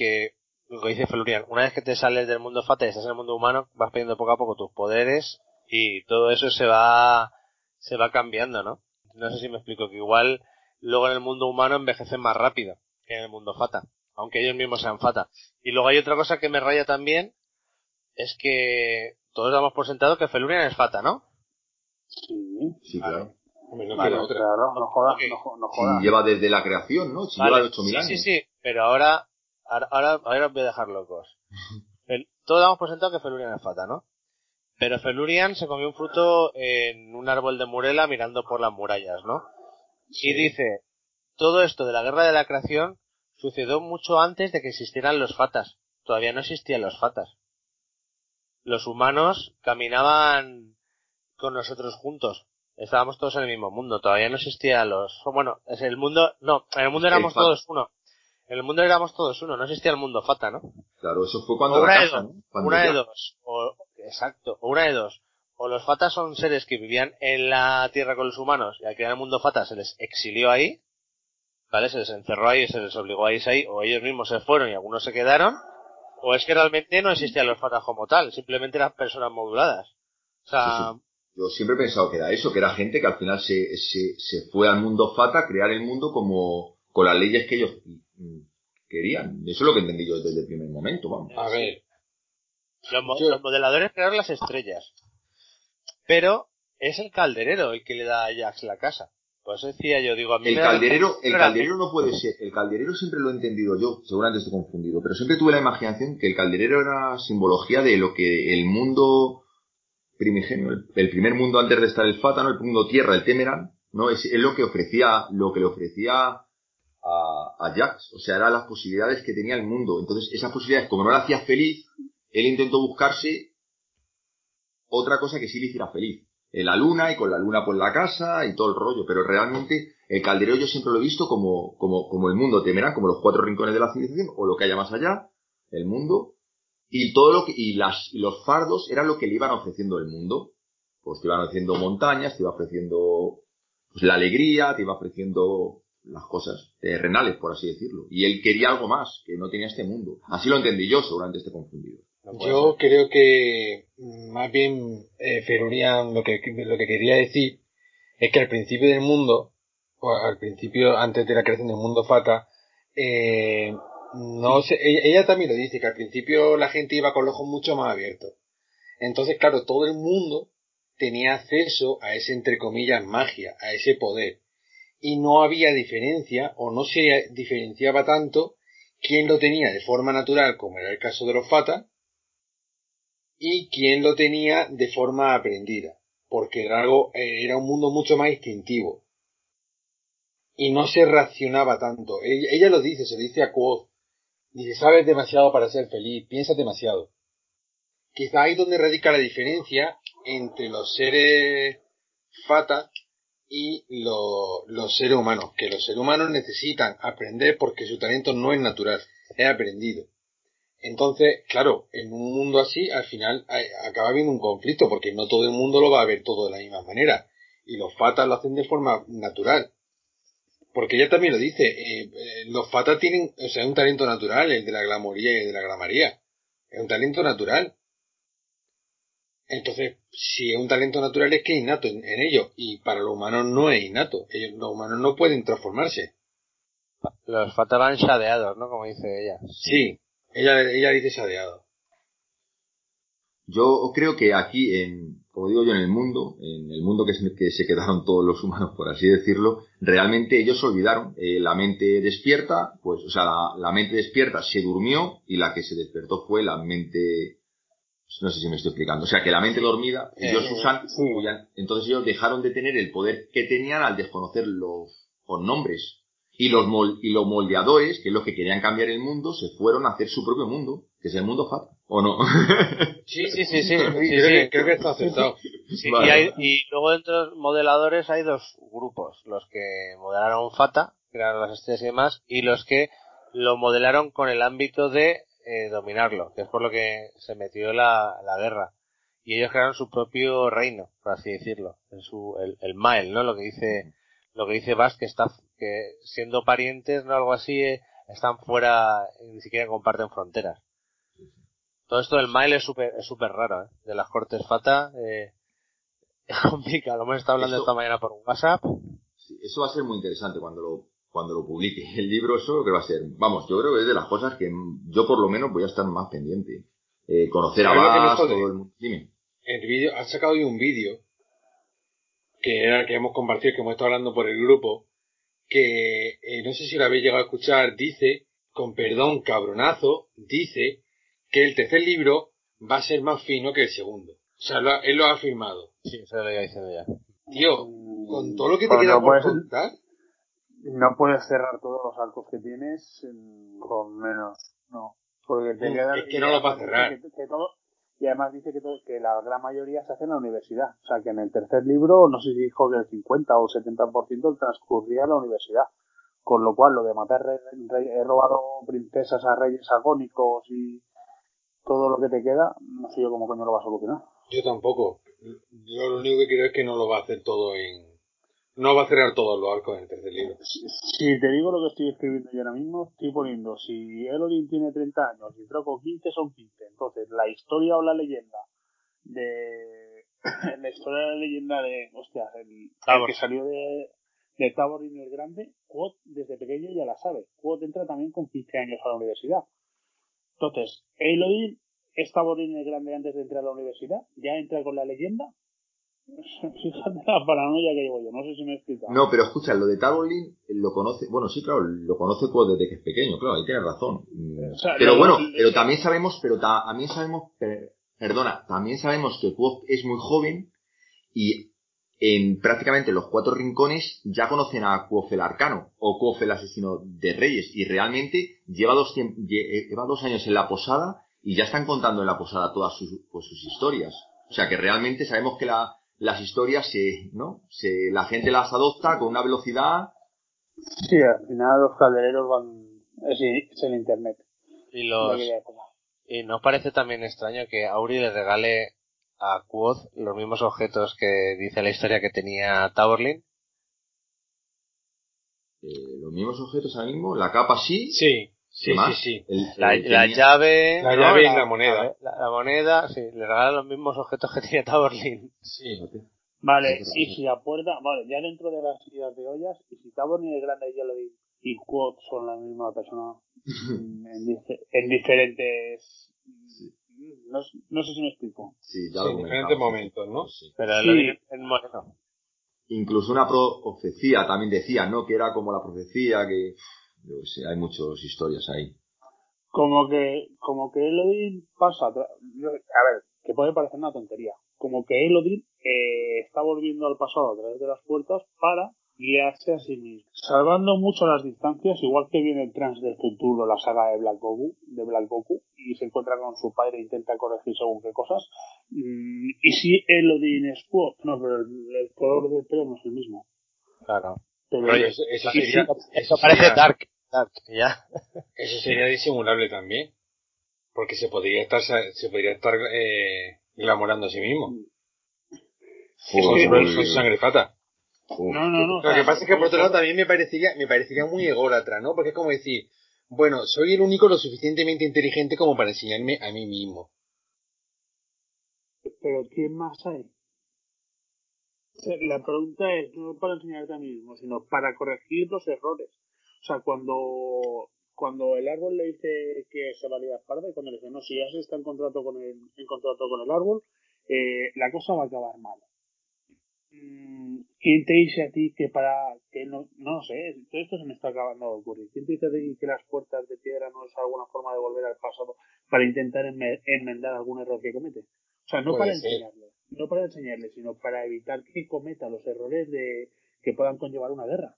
que lo que dice Felurian, una vez que te sales del mundo fata y estás en el mundo humano, vas perdiendo poco a poco tus poderes y todo eso se va, se va cambiando, ¿no? No sé si me explico, que igual luego en el mundo humano envejecen más rápido que en el mundo fata, aunque ellos mismos sean fata. Y luego hay otra cosa que me raya también, es que todos damos por sentado que Felurian es fata, ¿no? Sí, Sí, claro. Hombre, no Vale, queda otra. claro, no jodas, no, jodas. lleva desde la creación, ¿no? Si Vale, lleva 8.000 sí, años. Sí, sí, pero ahora, ahora, ahora, ahora os voy a dejar locos. Todos damos por sentado que Felurian es fata, ¿no? Pero Felurian se comió un fruto en un árbol de Murela mirando por las murallas, ¿no? Y dice, todo esto de la guerra de la creación sucedió mucho antes de que existieran los fatas. Todavía no existían los fatas. Los humanos caminaban con nosotros juntos. Estábamos todos en el mismo mundo. Todavía no existían los... Bueno, es el mundo... No, en el mundo éramos todos uno. En el mundo éramos todos uno. No existía el mundo fata, ¿no? Claro, eso fue cuando O la una de dos. ¿no? Una de dos. O, exacto. O una de dos. O los fatas son seres que vivían en la Tierra con los humanos y al crear el mundo fata se les exilió ahí. ¿Vale? Se les encerró ahí, se les obligó a irse ahí. O ellos mismos se fueron y algunos se quedaron. O es que realmente no existían los fatas como tal. Simplemente eran personas moduladas. O sea, Yo siempre he pensado que era eso, que era gente que al final se, se, se fue al mundo fata a crear el mundo como con las leyes que ellos querían. Eso es lo que entendí yo desde el primer momento, vamos. A ver, los, mo- los modeladores crearon las estrellas. Pero es el calderero el que le da a Jax la casa. Pues decía yo, digo, a mí El calderero, el calderero no puede ser. El calderero siempre lo he entendido yo, seguramente estoy confundido, pero siempre tuve la imaginación que el calderero era simbología de lo que el mundo primigenio, el, el primer mundo antes de estar el Fátano, el mundo tierra, el Temeran, ¿no? Es, es lo que ofrecía, lo que le ofrecía a, a Jax. O sea, eran las posibilidades que tenía el mundo. Entonces, esas posibilidades, como no le hacía feliz, él intentó buscarse otra cosa que sí le hiciera feliz. Eh, La luna y con la luna por la casa y todo el rollo. Pero realmente el calderero yo siempre lo he visto como, como, como el mundo temerán, como los cuatro rincones de la civilización o lo que haya más allá, el mundo. Y todo lo que, y las, los fardos eran lo que le iban ofreciendo el mundo. Pues te iban ofreciendo montañas, te iba ofreciendo pues, la alegría, te iba ofreciendo las cosas terrenales, por así decirlo. Y él quería algo más, que no tenía este mundo. Así lo entendí yo, seguramente esté confundido. Yo creo que mm, más bien eh, Ferurian lo que, lo que quería decir es que al principio del mundo, o al principio, antes de la creación del mundo Fata, eh, no sé, ella, ella también lo dice, que al principio la gente iba con los ojos mucho más abiertos. Entonces, claro, todo el mundo tenía acceso a ese, entre comillas, magia, a ese poder. Y no había diferencia, o no se diferenciaba tanto, quién lo tenía de forma natural, como era el caso de los Fata, y quién lo tenía de forma aprendida, porque era algo, eh, era un mundo mucho más instintivo. Y no se reaccionaba tanto. Ella, lo dice, se dice a Quoth. Dice, sabes demasiado para ser feliz, piensas demasiado. Quizá ahí donde radica la diferencia entre los seres fata y lo- los seres humanos, que los seres humanos necesitan aprender porque su talento no es natural, es aprendido. Entonces, claro, en un mundo así, al final acaba habiendo un conflicto, porque no todo el mundo lo va a ver todo de la misma manera. Y los fatas lo hacen de forma natural. Porque ella también lo dice, eh, eh, los fatas tienen, o sea, un talento natural, el de la glamoría y el de la gramaría. Es un talento natural. Entonces, si es un talento natural es que es innato en, en ellos. Y para los humanos no es innato. Ellos, los humanos no pueden transformarse. Los Fata van shadeados, ¿no? Como dice ella. Sí, ella, ella dice sadeado. Yo creo que aquí, en, como digo yo, en el mundo, en el mundo que se, que se quedaron todos los humanos, por así decirlo, realmente ellos se olvidaron. Eh, la mente despierta, pues, o sea, la, la mente despierta se durmió y la que se despertó fue la mente, no sé si me estoy explicando. O sea, que la mente dormida, ellos Eh, usan, cuyan- entonces ellos dejaron de tener el poder que tenían al desconocer los, los nombres. Y los, mol- y los moldeadores, que es los que querían cambiar el mundo, se fueron a hacer su propio mundo, que es el mundo Fata. ¿O no? *laughs* Sí, sí, sí, sí. Sí, sí, creo, que, creo que está. Sí, Vale. y, hay- y luego dentro de los modeladores hay dos grupos, los que modelaron Fata, que eran las estrellas y demás, y los que lo modelaron con el ámbito de eh, dominarlo, que es por lo que se metió la, la guerra. Y ellos crearon su propio reino, por así decirlo, en su, el, el Mael, ¿no? Lo que dice, lo que dice Bast, que está, que siendo parientes, ¿no? Algo así, eh, están fuera, y ni siquiera comparten fronteras. Todo esto del Mael es súper es súper raro, ¿eh? De las cortes Fata, eh, *laughs* es complicado. Lo hemos estado hablando Eso- esta mañana por WhatsApp. Sí, eso va a ser muy interesante cuando lo, cuando lo publique. El libro, eso lo que va a ser. Vamos, yo creo que es de las cosas que yo por lo menos voy a estar más pendiente. Eh, conocer a ¿Sabes lo que me Bas, todo el mundo. Dime. el vídeo, ha sacado hoy un vídeo que era el que hemos compartido, que hemos estado hablando por el grupo, que eh, no sé si lo habéis llegado a escuchar, dice, con perdón cabronazo, dice que el tercer libro va a ser más fino que el segundo. O sea, lo ha- él lo ha afirmado. Sí, eso lo diciendo ya. Tío, con todo lo que te queda por contar, No puedes cerrar todos los arcos que tienes en- con menos, no. Porque te Mm, queda, es que no lo va a cerrar. que- que todo- y además dice que, todo- que la gran mayoría se hace en la universidad. O sea, que en el tercer libro, no sé si dijo que el 50 o 70% transcurría en la universidad. Con lo cual, lo de matar, re- re- he robado princesas a reyes agónicos y todo lo que te queda, no sé yo cómo coño lo va a solucionar. yo tampoco. Yo lo único que creo es que no lo va a hacer todo en... No va a cerrar todos los arcos en el tercer libro. Si te digo lo que estoy escribiendo yo ahora mismo, estoy poniendo, si Elodin tiene 30 años y Troco 15 son 15. Entonces, la historia o la leyenda de... *coughs* la historia o la leyenda de... Hostia, el, el que salió de, de Taborín el Grande, Quot desde pequeño ya la sabe. Quot entra también con 15 años a la universidad. Entonces, Elodin es Taborín el Grande antes de entrar a la universidad, ya entra con la leyenda *laughs* Fíjate la paranoia que llevo yo, no sé si me he explicado. No, pero escucha, lo de Taborlin lo conoce, bueno, sí, claro, lo conoce pues desde que es pequeño, claro, ahí tienes razón. O sea, pero bueno, pero también sabemos, pero ta- también sabemos, per- perdona, también sabemos que Quoth es muy joven y en prácticamente los cuatro rincones ya conocen a Quoth el arcano o Quoth el asesino de reyes y realmente lleva dos, lle- lleva dos años en la posada y ya están contando en la posada todas sus, pues, sus historias. O sea que realmente sabemos que la, las historias se, ¿no? Se, la gente las adopta con una velocidad Sí, al final los caldereros van. Es, es el internet. Y los y nos parece también extraño que Auri le regale a Quoth los mismos objetos que dice la historia que tenía Taborlin. eh, los mismos objetos ahora mismo, la capa sí. Sí, ¿Qué más? sí. El- La, el la tenía- llave, La ¿no? llave y la moneda. La, la moneda, sí, le regala los mismos objetos que tenía Taborlin. Sí. Vale, y si la puerta. Vale, ya dentro de las ideas de ollas, y si Tabor ni el Grande Yellowing y Quoth son la misma persona *laughs* en, dife- en diferentes. No, no sé si me explico. Sí, ya Sí, lo en diferentes momentos, ¿no? Sí. Pero Sí. lo vi en moreno. Incluso una profecía también decía, ¿no? Que era como la profecía, que yo sé, hay muchas historias ahí. Como que, como que Elodin pasa, a ver, que puede parecer una tontería, como que Elodin eh, está volviendo al pasado a través de las puertas para guiarse a sí mismo, salvando mucho las distancias, igual que viene el trans del futuro, la saga de Black Goku, de Black Goku, y se encuentra con su padre e intenta corregir según qué cosas. Mm, y si Elodin es Quo, no, pero el color del pelo no es el mismo. Claro. Pero eso, sería, sí, eso Parece sería- Dark. Dark, ya. Eso sería disimulable también. Porque se podría estar, se podría estar eh, glamorando a sí mismo. Con su sangre fata. No, no, no. Lo que pasa es que por otro lado también me parecería, me parecería muy ególatra, ¿no? Porque es como decir, bueno, soy el único lo suficientemente inteligente como para enseñarme a mí mismo. Pero ¿quién más hay? Sea, La pregunta es no para enseñarte a mí mismo, sino para corregir los errores. O sea, cuando, cuando el árbol le dice que se va a liar parda y cuando le dice, no, si ya se está en contrato con el, en contrato con el árbol, eh, la cosa va a acabar mal. Mm, ¿Quién te dice a ti que para que no, no sé, todo esto se me está acabando de ocurrir. ¿Quién te dice a ti que las puertas de piedra no es alguna forma de volver al pasado para intentar enme- enmendar algún error que comete? O sea, no para ser. enseñarle, no para enseñarle, sino para evitar que cometa los errores de que puedan conllevar una guerra.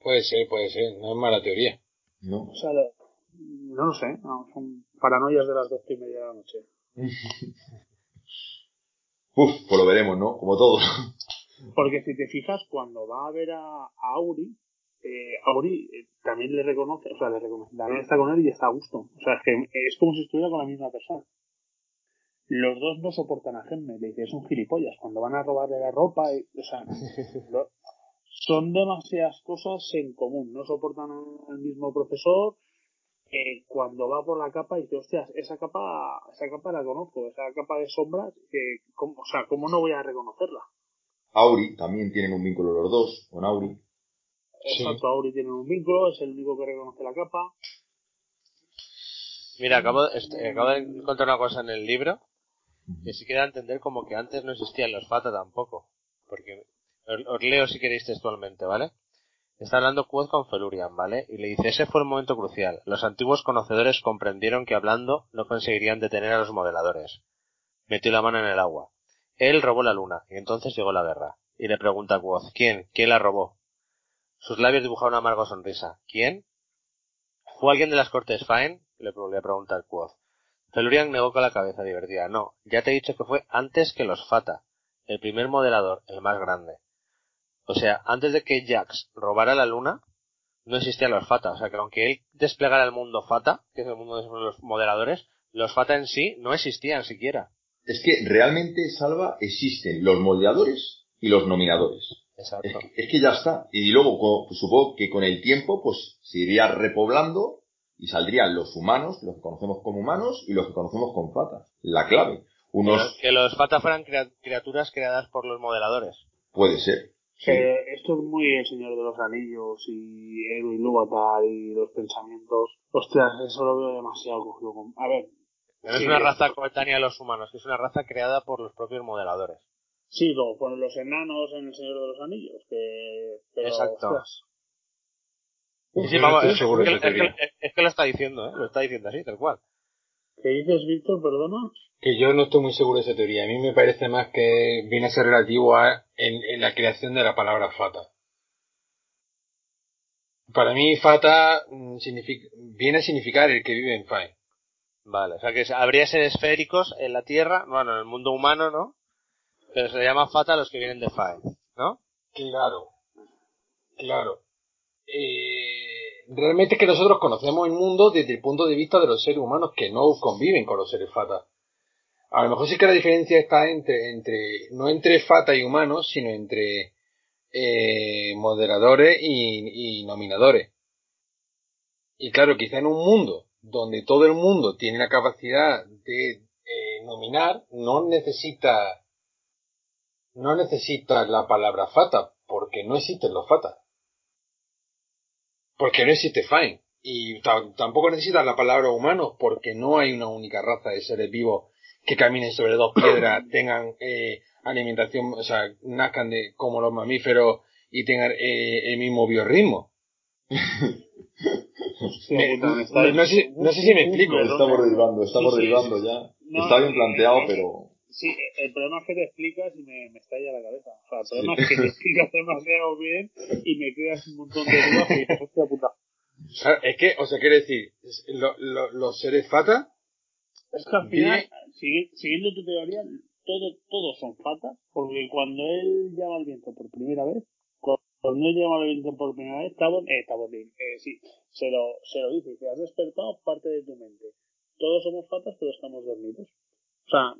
Puede ser, puede ser, no es mala teoría. ¿no? O sea, lo- no lo sé, no, son paranoias de las doce y media de la noche. *laughs* Uf, pues lo veremos, ¿no? Como todo. Porque si te fijas, cuando va a ver a, a Auri, eh, Auri eh, también le reconoce, o sea, le reconoce, también está con él y está a gusto. O sea, es que es como si estuviera con la misma persona. Los dos no soportan a Gemme, le dice, es un gilipollas. Cuando van a robarle la ropa, y- o sea, *laughs* lo- son demasiadas cosas en común. No soportan al mismo profesor. eh, cuando va por la capa y dice, hostias, esa capa, esa capa la conozco, esa capa de sombras, que, ¿cómo- o sea, ¿cómo no voy a reconocerla? Auri, también tienen un vínculo los dos, con Auri. Exacto, Auri tiene un vínculo, es el único que reconoce la capa. Mira, acabo, est- acabo de encontrar una cosa en el libro que sí queda entender como que antes no existían los Fata tampoco. Porque os, leo si queréis textualmente, ¿vale? Está hablando Quoth con Felurian, ¿vale? Y le dice, ese fue el momento crucial. Los antiguos conocedores comprendieron que hablando no conseguirían detener a los modeladores. Metió la mano en el agua. Él robó la luna, y entonces llegó la guerra. Y le pregunta a Quoth, ¿quién? ¿Quién la robó? Sus labios dibujaron una amarga sonrisa. ¿Quién? ¿Fue alguien de las cortes Fine? Le, le pregunta el Quoth. Felurian negó con la cabeza divertida. No, ya te he dicho que fue antes que los Fata. El primer modelador, el más grande. O sea, antes de que Jax robara la luna, no existían los Fata. O sea, que aunque él desplegara el mundo Fata, que es el mundo de los modeladores, los Fata en sí no existían siquiera. Es que realmente, Salva, existen los moldeadores y los nominadores. Exacto. Es que, es que ya está. Y luego, supongo que con el tiempo, pues, se iría repoblando y saldrían los humanos, los que conocemos como humanos, y los que conocemos como fatas. La clave. Unos, Que los Fata fueran criaturas creadas por los modeladores. puede ser. Sí. Eh, esto es muy El Señor de los Anillos y Eru y Lúvatar y los pensamientos. Ostras, eso lo veo demasiado cogido. con- A ver. No es una raza coetánea de los humanos, que es una raza creada por los propios modeladores. Sí, como con los enanos en El Señor de los Anillos, que... Pero, Exacto. ostras, Sí, sí, vamos, estoy es, seguro es de que, esa es que- teoría. es que lo está diciendo, ¿eh? Lo está diciendo así, tal cual. ¿Qué dices, Víctor? Perdona. Que yo no estoy muy seguro de esa teoría. A mí me parece más que viene a ser relativo a en, en la creación de la palabra fata. Para mí, fata mm, significa, viene a significar el que vive en Fine. Vale, o sea que habría seres esféricos en la Tierra, bueno, en el mundo humano, ¿no? Pero se le llama Fata a los que vienen de Fae, ¿no? Claro, claro. Eh, realmente es que nosotros conocemos el mundo desde el punto de vista de los seres humanos que no conviven con los seres fata. A lo mejor sí que la diferencia está entre, entre no entre fata y humanos, sino entre eh, moderadores y, y nominadores. Y claro, quizá en un mundo donde todo el mundo tiene la capacidad de eh, nominar, no necesita no necesita la palabra fata, porque no existen los fata. Porque no existe fine. Y ta- tampoco necesita la palabra humano, porque no hay una única raza de seres vivos que caminen sobre dos piedras, *coughs* tengan eh, alimentación, o sea, nazcan de, como los mamíferos y tengan eh, el mismo biorritmo. No, sé, no sé si me explico. Estamos derivando, estamos Sí, sí, derivando sí. ya. No, Está bien planteado, pero Sí, el problema es que te explicas y me, me estalla la cabeza. O sea, el problema es que te explicas demasiado bien y me creas un montón de dudas y dices, hostia puta. Es que, o sea, quiere decir, lo- lo- los seres fata Es que al final, sigui- siguiendo tu teoría, todo, todos son fatas, porque cuando él llama al viento por primera vez, cuando él llama al viento por primera vez, Tabor, eh, Tabor, eh, sí, se lo, se lo dice, que has despertado parte de tu mente. Todos somos fatas, pero estamos dormidos. O sea,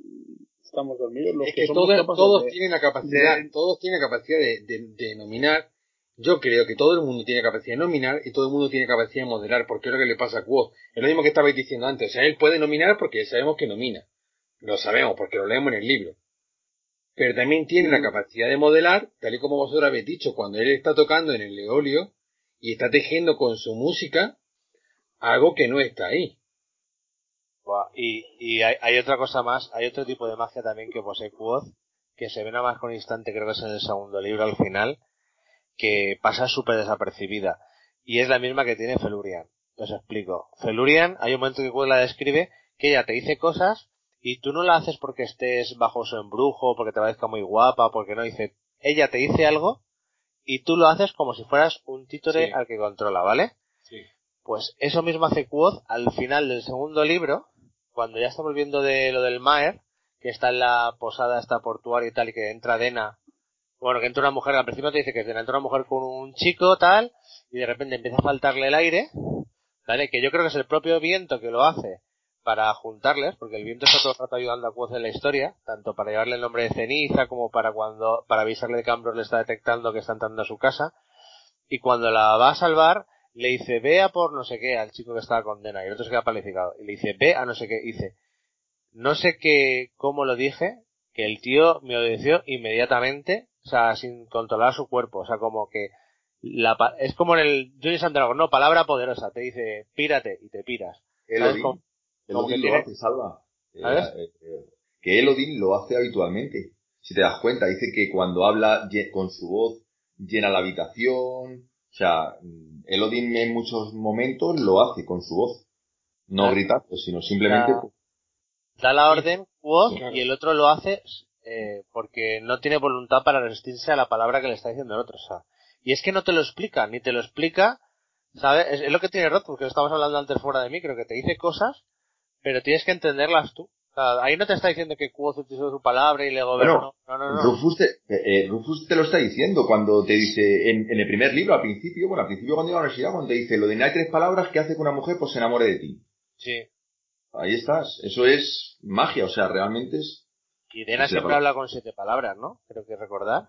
estamos dormidos. Los es que, todos de- tienen la capacidad, de- todos tienen capacidad de, nominar. Yo creo que todo el mundo tiene capacidad de nominar y todo el mundo tiene capacidad de moderar, porque es lo que le pasa a Quoth. Es lo mismo que estabais diciendo antes. O sea, él puede nominar porque sabemos que nomina. Lo sabemos porque lo leemos en el libro. Pero también tiene la capacidad de modelar, tal y como vosotros habéis dicho, cuando él está tocando en el eolio y está tejiendo con su música algo que no está ahí. Y, y hay, hay otra cosa más, hay otro tipo de magia también que posee Quoth, que se ve nada más con instante, creo que es en el segundo libro al final, que pasa súper desapercibida. Y es la misma que tiene Felurian. Os explico. Felurian, hay un momento que Quoth la describe, que ella te dice cosas, y tú no la haces porque estés bajo su embrujo, porque te parezca muy guapa, porque no dice, ella te dice algo, y tú lo haces como si fueras un títere Sí. al que controla, ¿vale? Sí. Pues eso mismo hace Quoth al final del segundo libro, cuando ya estamos viendo de lo del Maer, que está en la posada esta portuaria y tal, y que entra Dena, bueno, que entra una mujer, al principio te dice que Dena entra una mujer con un chico, tal, y de repente empieza a faltarle el aire, ¿vale? Que yo creo que es el propio viento que lo hace para juntarles, porque el viento está todo el rato ayudando a Quoth en la historia, tanto para llevarle el nombre de ceniza como para cuando, para avisarle que Ambrose le está detectando que está entrando a su casa, y cuando la va a salvar, le dice, ve a por no sé qué al chico que estaba con Dena, y el otro se queda paralizado, y le dice, ve a no sé qué, y dice, no sé qué, cómo lo dije, que el tío me obedeció inmediatamente, o sea, sin controlar su cuerpo, o sea, como que la, pa- es como en el Johnny Sandrago, no, palabra poderosa, te dice, pírate, y te piras. Como- como que Elodin lo tiene- hace, salva. Eh, ¿Sabes? eh, eh, que Elodin lo hace habitualmente. Si te das cuenta, dice que cuando habla con su voz llena la habitación. O sea, mm, Elodin en muchos momentos lo hace con su voz. No Ah. gritando, sino simplemente da la orden Claro. y el otro lo hace eh, porque no tiene voluntad para resistirse a la palabra que le está diciendo el otro. O sea, y es que no te lo explica, ni te lo explica, ¿sabes? Es, es lo que tiene Roth, porque lo estábamos hablando antes fuera de mí, creo que te dice cosas, pero tienes que entenderlas tú. Ahí no te está diciendo que Quoth utilizó su palabra y le gobernó. Bueno, no, no, no. Rufus, te, eh, Rufus te lo está diciendo cuando te dice, en, en el primer libro, al principio, bueno, al principio cuando iba a la universidad, cuando te dice, lo de no hay tres palabras que hace que una mujer pues se enamore de ti. Sí. Ahí estás. Eso es magia, o sea, realmente es... Y Dena siempre la- habla con siete palabras, ¿no? Creo que recordar.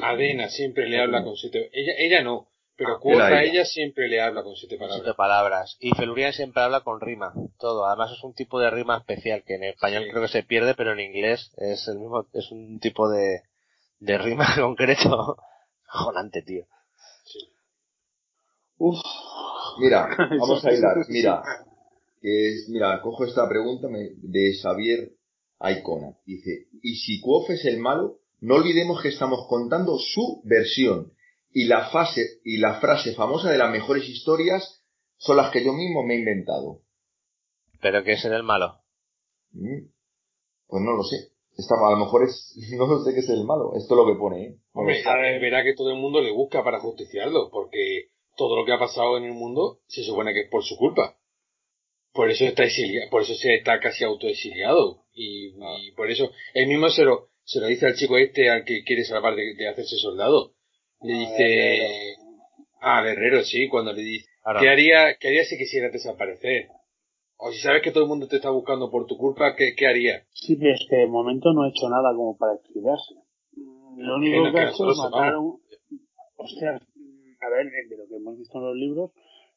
A Dena siempre le habla con siete, ella, ella no, pero Ah, él a ella. ella siempre le habla con siete palabras. Siete palabras. Y Felurian siempre habla con rima. Todo. Además es un tipo de rima especial que en español Sí. creo que se pierde, pero en inglés es el mismo, es un tipo de, de rima *laughs* concreto. Jonante, tío. Uf. Mira, *laughs* vamos a hilar. Mira, que es, mira, cojo esta pregunta de Xavier a Icona. Dice, y si Quoth es el malo, no olvidemos que estamos contando su versión. Y la, fase, y la frase famosa de las mejores historias son las que yo mismo me he inventado. ¿Pero qué es en el malo? Mm. Pues no lo sé. Esta, a lo mejor es, *laughs* no sé qué es el malo. Esto es lo que pone, ¿eh? Hombre, verá que todo el mundo le busca para justiciarlo, porque todo lo que ha pasado en el mundo se supone que es por su culpa. Por eso está exiliado, por eso se está casi autoexiliado. Y, y por eso, él mismo se lo, se lo dice al chico este al que quiere salvar de, de hacerse soldado. Le dice, ah, Guerrero, sí, cuando le dice, Ahora. ¿qué haría, qué haría si quisieras desaparecer? O si sabes que todo el mundo te está buscando por tu culpa, ¿qué, qué harías? Sí, pero es que de momento no ha hecho nada como para exiliarse. Lo único Que no- que que ha hecho es matar a un... Hostia, a ver, de lo que hemos visto en los libros,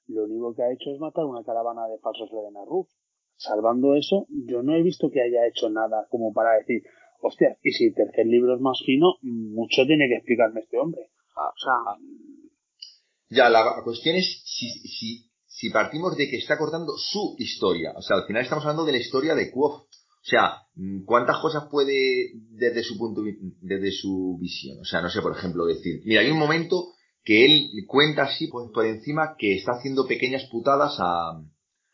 lo único que ha hecho es matar una caravana de falsos Ledenarruz. Salvando eso, yo no he visto que haya hecho nada como para decir, hostia, y si el tercer libro es más fino, mucho tiene que explicarme este hombre. O sea, Ya, la, cuestión es si, si, si partimos de que está contando su historia. O sea, al final estamos hablando de la historia de Quoth. O sea, ¿cuántas cosas puede desde su punto, desde su visión? O sea, no sé, por ejemplo, decir, mira, hay un momento que él cuenta así pues, por encima que está haciendo pequeñas putadas a,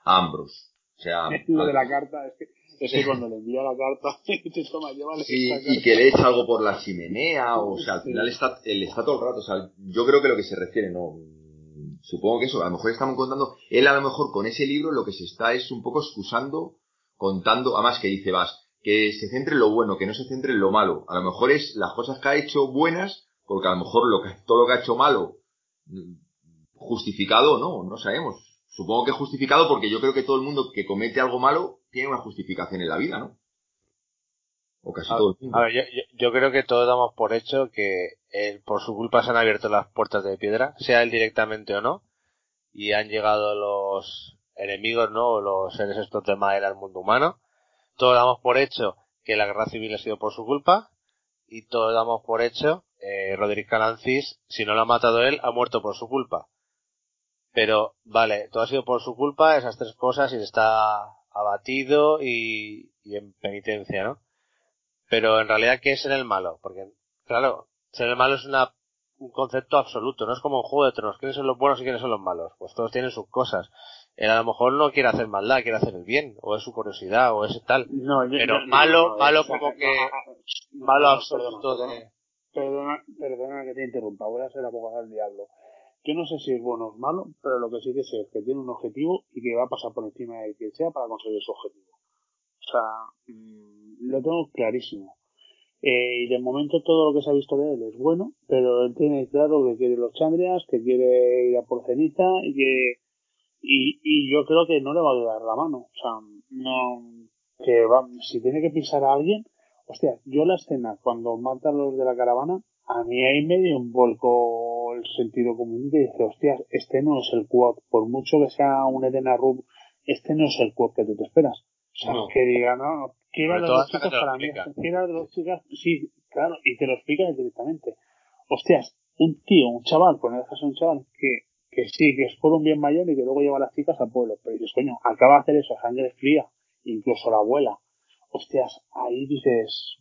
a Ambrose. O sea, lo de la carta, es que, es que cuando le envía la carta, *laughs* te toma, llévale Sí, esta y carta. que le echa algo por la chimenea, o *laughs* sea, al final está, él está todo el rato, o sea, yo creo que lo que se refiere, no, supongo que eso, a lo mejor estamos contando, él a lo mejor con ese libro lo que se está es un poco excusando, contando, además que dice Vas, que se centre en lo bueno, que no se centre en lo malo, a lo mejor es las cosas que ha hecho buenas, porque a lo mejor lo que, todo lo que ha hecho malo, justificado, no, no sabemos. Supongo que justificado porque yo creo que todo el mundo que comete algo malo tiene una justificación en la vida, ¿no? O casi A, todo el mundo. a ver, yo, yo- yo creo que todos damos por hecho que él, por su culpa se han abierto las puertas de piedra, sea él directamente o no, y han llegado los enemigos, ¿no? O los seres estos de madera al mundo humano. Todos damos por hecho que la guerra civil ha sido por su culpa, y todos damos por hecho, eh, Roderick Calancis, si no lo ha matado él, ha muerto por su culpa. Pero, vale, todo ha sido por su culpa, esas tres cosas, y está abatido y, y en penitencia, ¿no? Pero en realidad, ¿qué es ser el malo? Porque, claro, ser el malo es una, un concepto absoluto, no es como un juego de tronos. ¿Quiénes son los buenos y quiénes son los malos? Pues todos tienen sus cosas. Él a lo mejor no quiere hacer maldad, quiere hacer el bien, o es su curiosidad, o es tal. No, yo- Pero yo- malo, no, malo como no, que, malo absoluto perdona, de... Perdona, perdona que te interrumpa, voy a ser abogado del diablo. Yo no sé si es bueno o es malo, pero lo que sí que sé es que tiene un objetivo y que va a pasar por encima de quien sea para conseguir su objetivo. O sea, mm, lo tengo clarísimo. Eh, y de momento todo lo que se ha visto de él es bueno, pero él tiene claro que quiere los chandrias, que quiere ir a por ceniza y que y, yo creo que no le va a dar la mano. O sea, no que va, si tiene que pisar a alguien, hostia, yo la escena cuando matan los de la caravana, a mí ahí me dio un vuelco el sentido común que dice, hostia, este no es el quad, por mucho que sea un Edena Rub, este no es el quad que tú te esperas. O sea, No. que diga, no, no, quiero todo dos lo para mí, quiero los dos chicas, sí, claro, y te lo explica directamente. Hostias, un tío, un chaval, pues no dejas a un chaval que, que sí, que es por un bien mayor y que luego lleva a las chicas al pueblo, pero dices, coño, acaba de hacer eso a sangre fría, incluso la abuela. Hostias, ahí dices,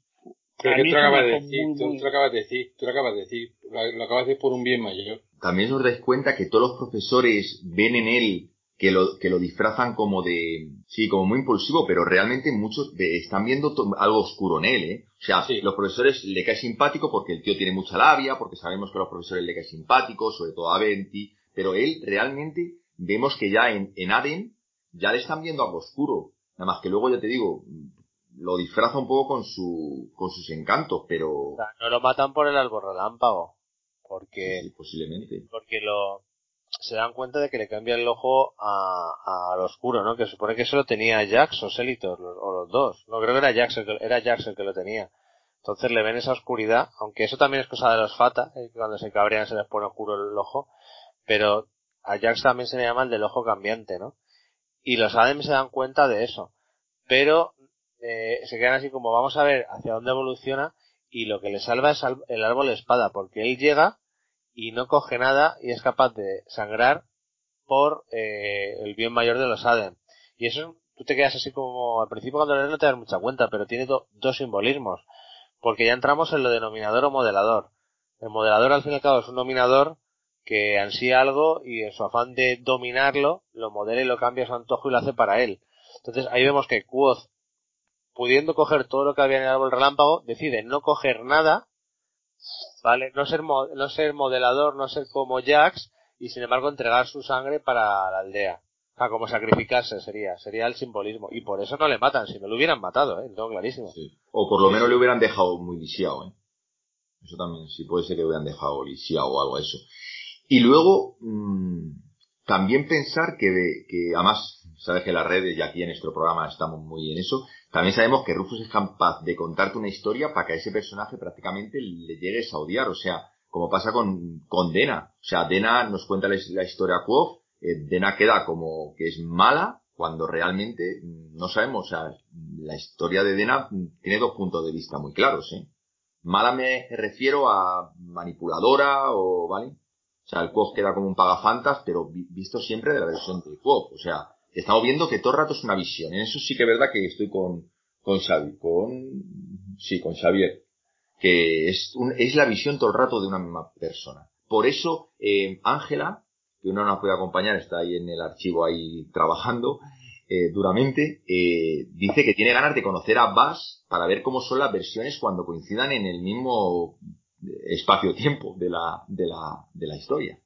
Pero que tú acabas de decir, muy, tú, muy- tú lo acabas de decir, tú lo acabas de decir, lo, acabas de decir por un bien mayor. también os dais cuenta que todos los profesores ven en él que lo, que lo disfrazan como de, sí, como muy impulsivo, pero realmente muchos de- están viendo to- algo oscuro en él, ¿eh? O sea, los profesores le cae simpático porque el tío tiene mucha labia, porque sabemos que a los profesores le cae simpático, sobre todo a Venti, pero él realmente vemos que ya en, en Aden ya le están viendo algo oscuro. Nada más que luego ya te digo, lo disfraza un poco con su, con sus encantos, pero O sea, no lo matan por el árbol relámpago. Porque, posiblemente. porque lo, se dan cuenta de que le cambia el ojo a, al oscuro, ¿no? Que supone que eso lo tenía Jax o Selitor, los- o los dos. No, creo que era Jax el que, era Jax el que lo tenía. Entonces le ven esa oscuridad, aunque eso también es cosa de los Fata, eh, que cuando se cabrean se les pone oscuro el ojo, pero a Jax también se le llama el del ojo cambiante, ¿no? Y los Adem se dan cuenta de eso. Pero eh, se quedan así como vamos a ver hacia dónde evoluciona y lo que le salva es el árbol de espada, porque él llega y no coge nada y es capaz de sangrar por eh, el bien mayor de los Adem. Y eso es tú te quedas así como, al principio cuando lees no te das mucha cuenta, pero tiene dos simbolismos. Porque ya entramos en lo denominador o modelador. El modelador al fin y al cabo es un nominador que ansía algo y en su afán de dominarlo, lo modela y lo cambia a su antojo y lo hace para él. Entonces ahí vemos que Quoth, pudiendo coger todo lo que había en el árbol relámpago, decide no coger nada, ¿vale? No ser, no ser modelador, no ser como Jax, y sin embargo entregar su sangre para la aldea. O sea, como sacrificarse sería, sería el simbolismo. Y por eso no le matan, si no lo hubieran matado, ¿eh? Todo clarísimo. O por lo menos le hubieran dejado muy lisiado, ¿eh? Eso también, sí puede ser que hubieran dejado lisiado o algo eso. Y luego, mmm, también pensar que, que además, sabes que las redes y aquí en nuestro programa estamos muy en eso, también sabemos que Rufus es capaz de contarte una historia para que a ese personaje prácticamente le llegues a odiar, o sea, como pasa con, con Dena. O sea, Dena nos cuenta la, historia Quoth, eh, Dena queda como que es mala, cuando realmente no sabemos, o sea, la historia de Dena tiene dos puntos de vista muy claros, ¿eh? Mala me refiero a manipuladora o, ¿vale? O sea, el Quoth queda como un pagafantas, pero visto siempre de la versión de Quoth. O sea, estamos viendo que todo el rato es una visión. En eso sí que es verdad que estoy con, con Xavi, con, sí, con Xavier que es, es la visión todo el rato de una misma persona. Por eso, eh, Ángela, que uno no nos puede acompañar, está ahí en el archivo ahí trabajando eh, duramente, eh, dice que tiene ganas de conocer a Bass para ver cómo son las versiones cuando coincidan en el mismo espacio-tiempo de la, de, la, de la historia.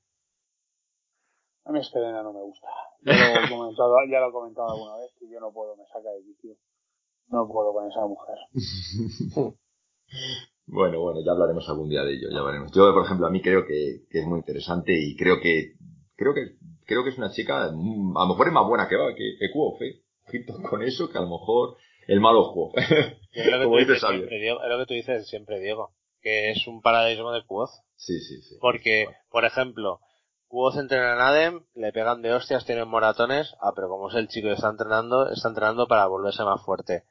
A mí Estelena no me gusta. Ya lo, he *laughs* comentado, ya lo he comentado alguna vez y yo no puedo, me saca de vicio. No puedo con esa mujer. *laughs* Bueno, bueno, ya hablaremos algún día de ello, ya veremos. Yo, por ejemplo, a mí creo que, es muy interesante y creo que, creo que, creo que es una chica, mm, a lo mejor es más buena que va, que, que ¿eh? con eso, que a lo mejor el malo juego. *laughs* es lo que tú dices siempre, Diego, que es un paradigma de Quoth. Sí, sí, sí. Porque, por ejemplo, Quoth entrena a Nadem, le pegan de hostias, tienen moratones, ah, pero como es el chico que está entrenando, está entrenando para volverse más fuerte.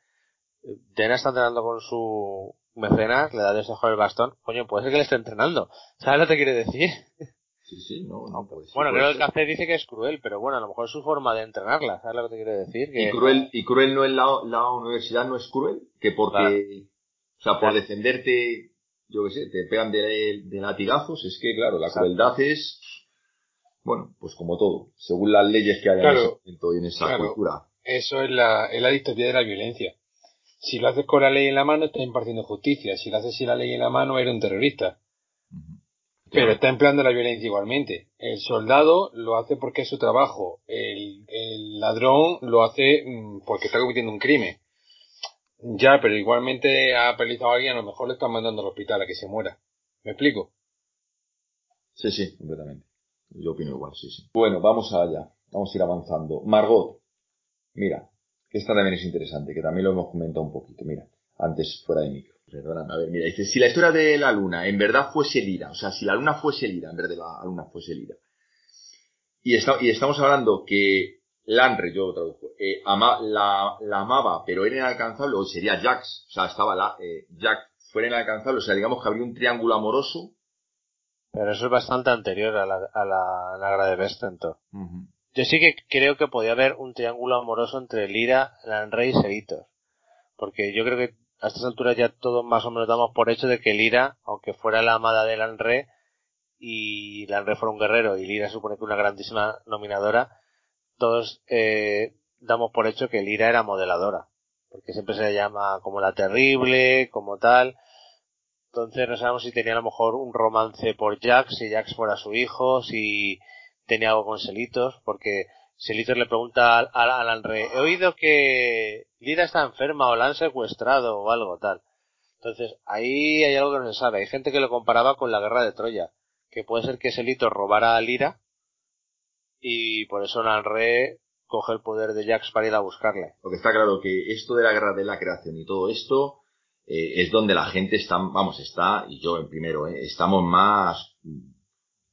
Dena está entrenando con su mecenas, le da debajo el bastón, coño, puede ser que le esté entrenando. ¿Sabes lo que quiere decir? Sí, sí, no, no, pues, Bueno, creo que el café dice que es cruel, pero bueno, a lo mejor es su forma de entrenarla, ¿sabes lo que te quiere decir? Y cruel, y cruel no es la, la universidad no es cruel, que porque, o sea, por defenderte, yo qué sé, te pegan de, de latigazos, es que claro, la crueldad es, bueno, pues como todo, según las leyes que hay en ese momento y en esa cultura. Eso es la, es la distopía de la violencia. Si lo haces con la ley en la mano, estás impartiendo justicia. Si lo haces sin la ley en la mano, eres un terrorista. Pero está empleando la violencia igualmente. El soldado lo hace porque es su trabajo. El, ladrón lo hace mm, porque está cometiendo un crimen. Ya, pero igualmente ha penalizado a alguien, a lo mejor le están mandando al hospital a que se muera. ¿Me explico? Sí, sí, completamente. Yo opino igual, sí, sí. Bueno, vamos allá. Vamos a ir avanzando. Margot, mira, esta también es interesante, que también lo hemos comentado un poquito, mira, antes fuera de micro. Perdona, a ver, mira, dice, si la historia de la luna en verdad fuese Lira, o sea, si la luna fuese Lira, en vez de la luna fuese Lira, y, y estamos hablando que Lanre, yo traduzco, eh, la, amaba, pero era inalcanzable, o sería Jax, o sea, estaba la, eh, Jack fuera inalcanzable, o sea, digamos que habría un triángulo amoroso. Pero eso es bastante anterior a la, a la, la de Vestento. Yo sí que creo que podía haber un triángulo amoroso entre Lira, Lanrey y Selitos. Porque yo creo que a estas alturas ya todos más o menos damos por hecho de que Lira, aunque fuera la amada de Lanre y Lanre fuera un guerrero y Lira supone que una grandísima nominadora, todos eh, damos por hecho que Lira era modeladora. Porque siempre se le llama como la terrible, como tal. Entonces no sabemos si tenía a lo mejor un romance por Jax, si Jax fuera su hijo, si tenía algo con Selitos, porque Selitos le pregunta a, Alan Rey, he oído que Lira está enferma o la han secuestrado o algo tal. Entonces, ahí hay algo que no se sabe. Hay gente que lo comparaba con la guerra de Troya, que puede ser que Selitos robara a Lira y por eso Alan Rey coge el poder de Jax para ir a buscarle. Porque está claro que esto de la guerra de la creación y todo esto eh, es donde la gente está, vamos, está, y yo en primero, eh, estamos más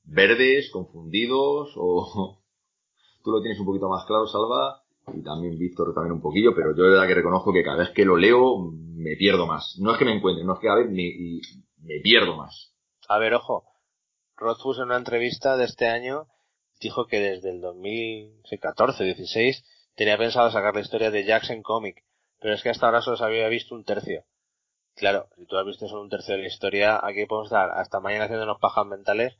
verdes, confundidos, o *laughs* tú lo tienes un poquito más claro, Salva, y también Víctor también un poquillo, pero yo de verdad que reconozco que cada vez que lo leo me pierdo más. No es que me encuentre, no es que a veces me, me pierdo más. A ver, ojo, Rothfuss en una entrevista de este año dijo que desde el 2014-16 tenía pensado sacar la historia de Jackson Comic, pero es que hasta ahora solo se había visto un tercio. Claro, si tú has visto solo un tercio de la historia, aquí podemos estar hasta mañana haciéndonos pajas mentales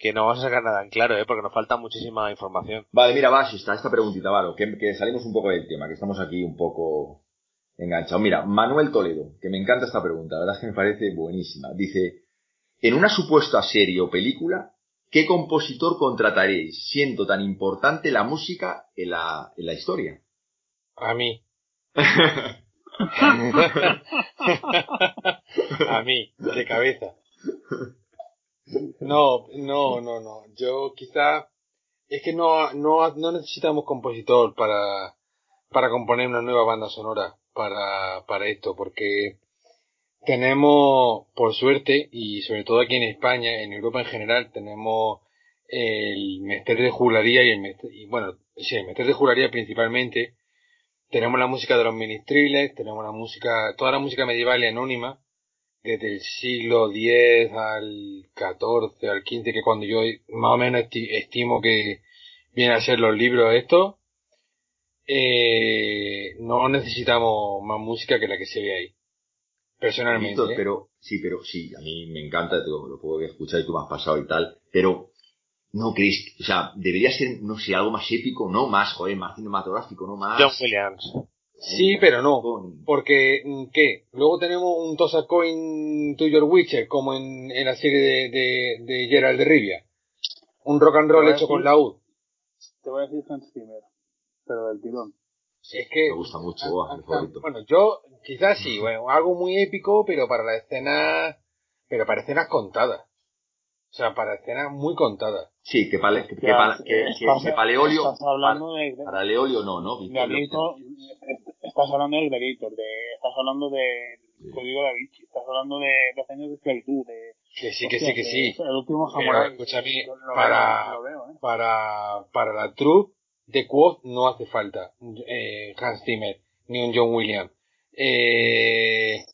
que no vamos a sacar nada en claro, ¿eh? porque nos falta muchísima información. Vale, mira, va, si está esta preguntita, vale, que, que salimos un poco del tema, que estamos aquí un poco enganchados. Mira, Manuel Toledo, que me encanta esta pregunta, la verdad es que me parece buenísima. Dice, en una supuesta serie o película, ¿qué compositor contrataréis siendo tan importante la música en la, en la historia? A mí. *laughs* *laughs* a mí, de cabeza. No, no, no, no. Yo quizá es que no, no, no necesitamos compositor para, para componer una nueva banda sonora para, para esto, porque tenemos, por suerte, y sobre todo aquí en España, en Europa en general, tenemos el Mester de Jularía y el Mester, bueno, sí, el Mester de Jularía principalmente. Tenemos la música de los ministriles, tenemos la música, toda la música medieval y anónima, desde el siglo X al XIV, al XV, que cuando yo más o menos estimo que vienen a ser los libros estos, eh, no necesitamos más música que la que se ve ahí. Personalmente. ¿eh? Pero, sí, pero sí, a mí me encanta, lo puedo escuchar y tú me has pasado y tal, pero no crees, o sea, debería ser, no sé, algo más épico, no más, joder, más cinematográfico, no más. John Williams. Sí, pero no. Porque, ¿qué? Luego tenemos un Tosa Coin to Your Witcher, como en, en la serie de, de, de Gerald de Rivia. Un rock and roll hecho con laúd. Te voy a decir Hans Zimmer, pero del tirón. Es que. Me gusta mucho, oh, mi favorito. Bueno, yo, quizás sí, bueno, algo muy épico, pero para la escena, pero para escenas contadas. O sea, para escenas muy contadas. Sí, que para, que, que, para, que, que, para Leolio, hablando de, para Leolio no, ¿no? Gladiator, estás hablando de Gladiator, de, estás hablando de Código da Vinci, estás hablando de dos años de esclavitud, de... Que sí, que sí, que sí. El último samurai. Escúchame, para, ¿eh? para, para la troupe de Quoth no hace falta eh, Hans Zimmer ni un John Williams. Eh,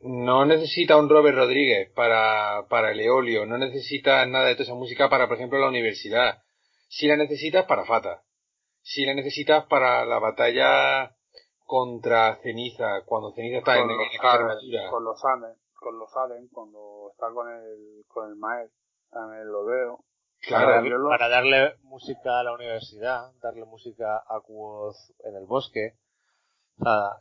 no necesita un Robert Rodríguez para, para el Eolio, no necesita nada de toda esa música para, por ejemplo, la universidad. Si la necesitas, para Fata. Si la necesitas para la batalla contra Ceniza, cuando Ceniza está en, los la armadura. Con los Allen, con los Allen, cuando está con el, con el Mael, también lo veo. Claro, para, darle música a la universidad, darle música a Quoth en el bosque, Nada,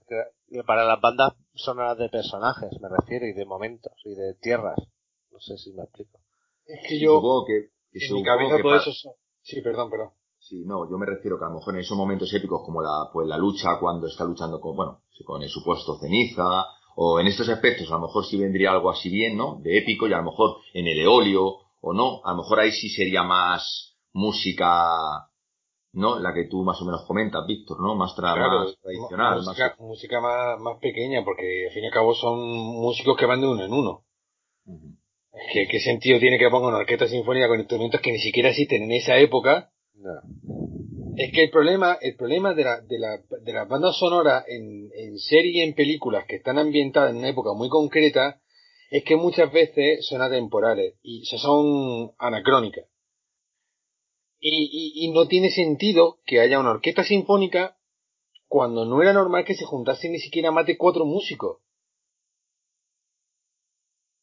para las bandas sonoras de personajes, me refiero, y de momentos, y de tierras. No sé si me explico. Es que yo, supongo que, que en mi cabeza todo eso... Sí, perdón, perdón. Sí, no, yo me refiero que a lo mejor en esos momentos épicos como la, pues la lucha cuando está luchando con, bueno, con el supuesto ceniza, o en estos aspectos a lo mejor sí vendría algo así bien, ¿no? De épico, y a lo mejor en el eolio, o no, a lo mejor ahí sí sería más música ¿no? La que tú más o menos comentas, Víctor, ¿no? Más, tra Claro, más tradicional. música, más... música más, más pequeña, porque al fin y al cabo son músicos que van de uno en uno. Es que, ¿qué sentido tiene que pongan una orquesta sinfónica con instrumentos que ni siquiera existen en esa época? Es que el problema, el problema de la, de la, de las bandas sonoras en, en serie y en películas que están ambientadas en una época muy concreta, es que muchas veces son atemporales y son anacrónicas. Y, y, y, no tiene sentido que haya una orquesta sinfónica cuando no era normal que se juntasen ni siquiera más de cuatro músicos.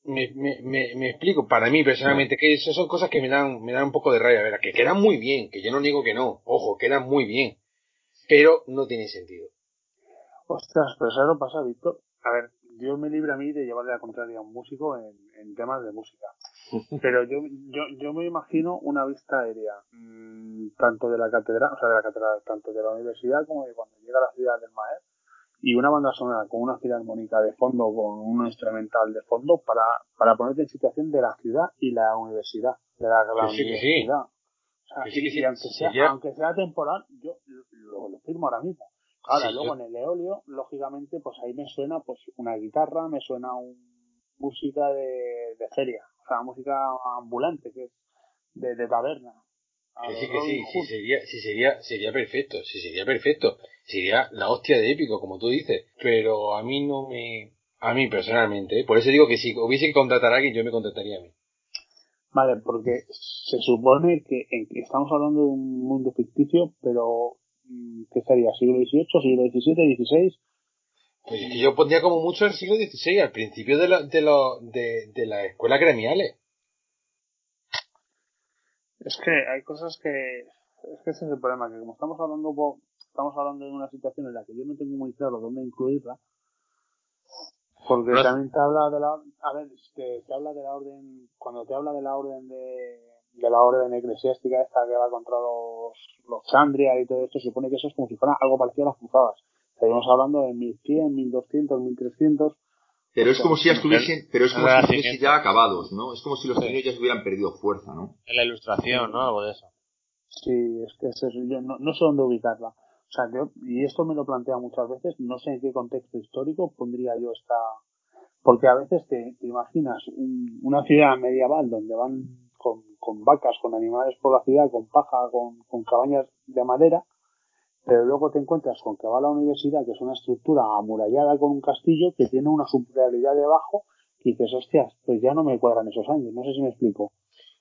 Me, me, me, explico, para mí personalmente, que eso son cosas que me dan, me dan un poco de rabia, ver, que quedan muy bien, que yo no digo que no, ojo, quedan muy bien, pero no tiene sentido. Ostras, pero eso no pasa, Víctor. A ver, Dios me libre a mí de llevarle la contraria a un músico en, en temas de música. Pero yo, yo, yo me imagino una vista aérea, mmm, tanto de la catedral, o sea, de la catedral, tanto de la universidad como de cuando llega a la ciudad del Maer, y una banda sonora con una filarmónica de fondo, con un instrumental de fondo, para, para ponerte en situación de la ciudad y la universidad, de la, la sí, universidad. Sí. Sí, y, aunque, sea, aunque sea temporal, yo lo, lo firmo ahora mismo. Ahora, Sí, luego yo- en el eolio, lógicamente, pues ahí me suena pues una guitarra, me suena un música de, de feria, o sea, música ambulante, que es de, de taberna. Que sí, que sí, sí sería, sí sería, sería perfecto, sí sería perfecto. Sería la hostia de épico, como tú dices. Pero a mí no me, a mí personalmente, ¿eh? por eso digo que si hubiese que contratar a alguien, yo me contrataría a mí. Vale, porque se supone que estamos hablando de un mundo ficticio, pero mm, ¿qué sería? ¿Siglo XVIII, siglo XVII, XVI? Pues es que yo pondría como mucho el siglo XVI, al principio de, lo, de, lo, de, de las escuelas gremiales. Es que hay cosas que... Es que ese es el problema, que como estamos hablando, estamos hablando de una situación en la que yo no tengo muy claro dónde incluirla, porque también te habla de la... A ver, que te habla de la orden... Cuando te habla de la orden de... de la orden eclesiástica esta que va contra los, los Chandria y todo esto, se supone que eso es como si fuera algo parecido a las cruzadas. Estaríamos hablando de 1100, 1200, 1300. Pero es como si ya estuviesen, pero es como si estuviesen ya acabados, ¿no? Es como si los niños ya hubieran perdido fuerza, ¿no? En la ilustración, ¿no? Algo de eso. Sí, es que es eso, yo no, no sé dónde ubicarla. O sea, yo, y esto me lo plantea muchas veces, no sé en qué contexto histórico pondría yo esta... Porque a veces te, te imaginas un- una ciudad medieval donde van con, con vacas, con animales por la ciudad, con paja, con, con cabañas de madera, pero luego te encuentras con que va a la universidad, que es una estructura amurallada con un castillo que tiene una superioridad debajo y dices, hostias, pues ya no me cuadran esos años, no sé si me explico.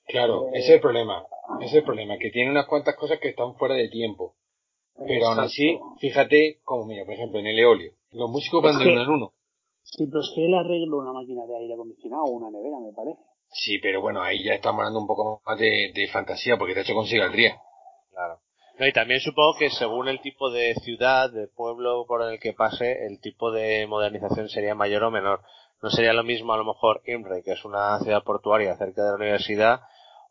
Claro, Eh, ese es el problema. Ese es el problema, que tiene unas cuantas cosas que están fuera de tiempo. Pero aún así, Exacto. fíjate, como mira, por ejemplo, en el eolio. Los músicos van de uno en uno. Sí, pero es que él arregla una máquina de aire acondicionado o una nevera, me parece. Sí, pero bueno, ahí ya estamos hablando un poco más de, de fantasía, porque te ha hecho con cigarría. Claro. No, y también supongo que según el tipo de ciudad, de pueblo por el que pase, el tipo de modernización sería mayor o menor. No sería lo mismo a lo mejor Imre, que es una ciudad portuaria cerca de la universidad,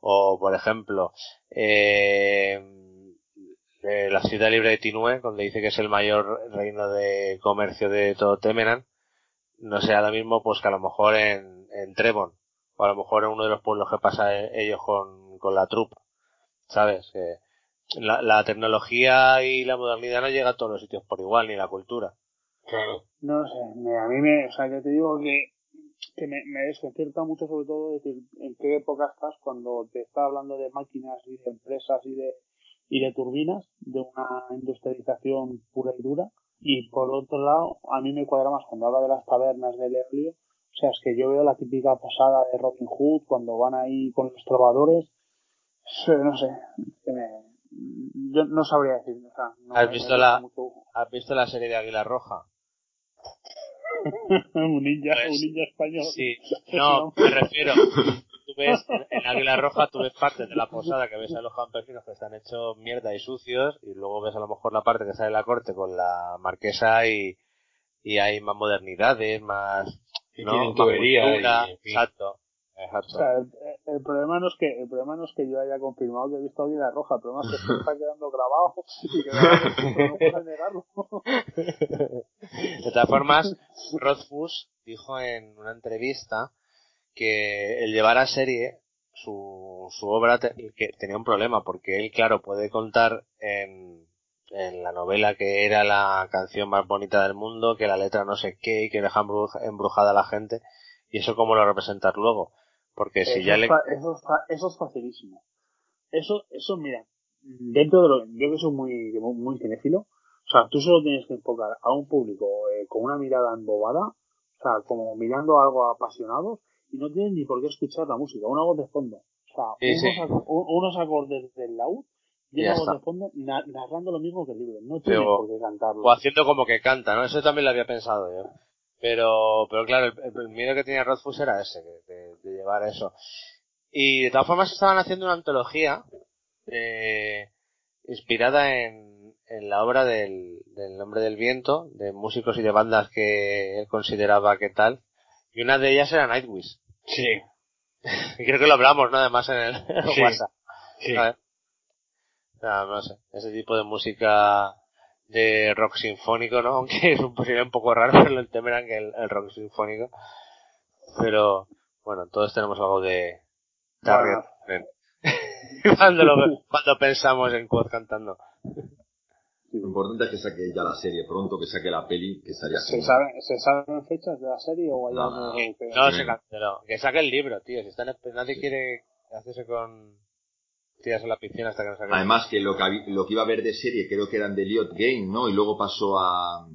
o por ejemplo, eh, eh, la ciudad libre de Tinue, donde dice que es el mayor reino de comercio de todo Temeran, no sea lo mismo pues que a lo mejor en, en Trebon, o a lo mejor en uno de los pueblos que pasa eh, ellos con, con la trupa, ¿sabes? La, la tecnología y la modernidad no llega a todos los sitios por igual, ni la cultura. Claro. No sé, me- a mí me, o sea, yo te digo que, que me, me desconcierta mucho sobre todo decir en qué época estás cuando te está hablando de máquinas y de empresas y de, y de turbinas, de una industrialización pura y dura. Y por otro lado, a mí me cuadra más cuando habla de las tabernas del eolio. O sea, es que yo veo la típica posada de Robin Hood cuando van ahí con los trovadores. No sé, que me, yo no sabría decir. O sea, no ¿Has visto la, mucho. has visto la serie de Águila Roja? *laughs* un ninja, Pues, un ninja español. Sí, *laughs* no, me refiero. Tú ves, en, Águila Roja tú ves partes de la posada que ves a los campesinos que están hechos mierda y sucios, y luego ves a lo mejor la parte que sale de la corte con la marquesa y, y hay más modernidades, más, Y ¿no? tienen Más tubería cultura. y, en fin. Exacto, O exacto. sea, el, el problema no es que el problema no es que yo haya confirmado que he visto Águila Roja, el problema es que esto está quedando grabado *laughs* y que no, puedo negarlo. De todas formas, Rothfuss dijo en una entrevista que el llevar a serie su, su obra te- que tenía un problema porque él, claro, puede contar en, en la novela que era la canción más bonita del mundo, que la letra no sé qué y que deja embruj- embrujada a la gente y eso cómo lo representas luego. Porque si eso, ya le... fa- eso, es fa- eso es facilísimo. Eso, eso, mira, dentro de lo, yo que soy muy, muy, cinéfilo, o sea, tú solo tienes que enfocar a un público eh, con una mirada embobada, o sea, como mirando algo apasionados, y no tienes ni por qué escuchar la música, una voz de fondo. O sea, Sí, sí. unos, ac- un- unos acordes del laúd y Ya una voz está. de fondo na- narrando lo mismo que el libro. No tienes Pero- por qué cantarlo. o haciendo como que canta, ¿no? Eso también lo había pensado yo. Pero, pero claro, el, el miedo que tenía Rothfuss era ese, de, de- llevar eso. Y de todas formas estaban haciendo una antología eh, inspirada en, en la obra del, del Nombre del Viento, de músicos y de bandas que él consideraba que tal. Y una de ellas era Nightwish. Sí. *laughs* Creo que lo hablamos, ¿no? Además en el, Sí. WhatsApp. Sí. O sea, no sé, ese tipo de música de rock sinfónico, ¿no? *laughs* Aunque es un, sería un poco raro pero el tema era que el, el rock sinfónico. Pero, bueno, todos tenemos algo de Target. *laughs* cuando, lo- cuando pensamos en Quad cantando. Lo importante es que saque ya la serie pronto, que saque la peli, que estaría ¿Se, sabe, ¿Se saben fechas de la serie o hay No, algo que- No, se canceló. Que saque el libro, tío. Si están, nadie quiere hacerse con tiras la piscina hasta que no el Además que lo que, lo que iba a ver de serie creo que eran de Elliot Game, ¿no? Y luego pasó a...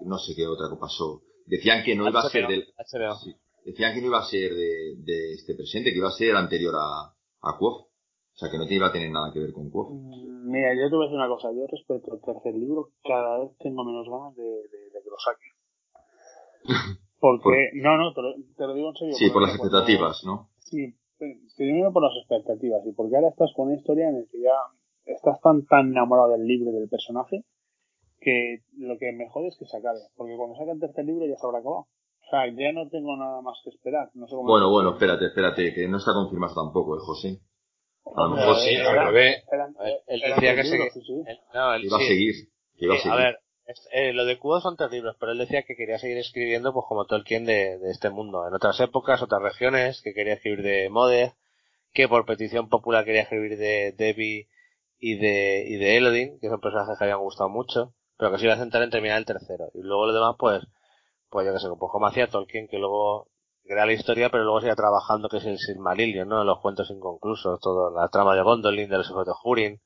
no sé qué otra cosa pasó. Decían que no iba a ser del... HBO. sí. Decían que no iba a ser de, de este presente, que iba a ser anterior a, a Quoth. O sea, que no te iba a tener nada que ver con Quoth. Mm, Mira, yo te voy a decir una cosa. Yo respecto al tercer libro, cada vez tengo menos ganas de, de, de que lo saque. *laughs* Porque, no, no, te lo, te lo digo en serio. Sí, por las cuando- expectativas, ¿no? Sí, primero por las expectativas y porque ahora estás con una historia en la que ya estás tan tan enamorado del libro y del personaje que lo que me jode es que se acabe. Porque cuando saque el tercer libro ya se habrá acabado. O sea, ya no tengo nada más que esperar. No sé cómo Bueno, bueno, espérate, espérate, que no está confirmado tampoco, ¿eh, José? A lo mejor sí, eh, al revés. eran- Él decía que él- no, él iba a sí. seguir, que iba a seguir. ver, es- eh, lo de Kubo son tres libros, pero él decía que quería seguir escribiendo pues como Tolkien de, de este mundo, en otras épocas, otras regiones, que quería escribir de Modder, que por petición popular quería escribir de Debbie y de, y de Elodin, que son personajes que habían gustado mucho, pero que se iba a centrar en terminar el tercero. Y luego lo demás, pues, pues yo que sé, pues como hacía Tolkien, que luego crea la historia, pero luego sigue trabajando, que es el Silmarillion, ¿no? Los cuentos inconclusos, todo, la trama de Gondolin, de los hijos de Hurin,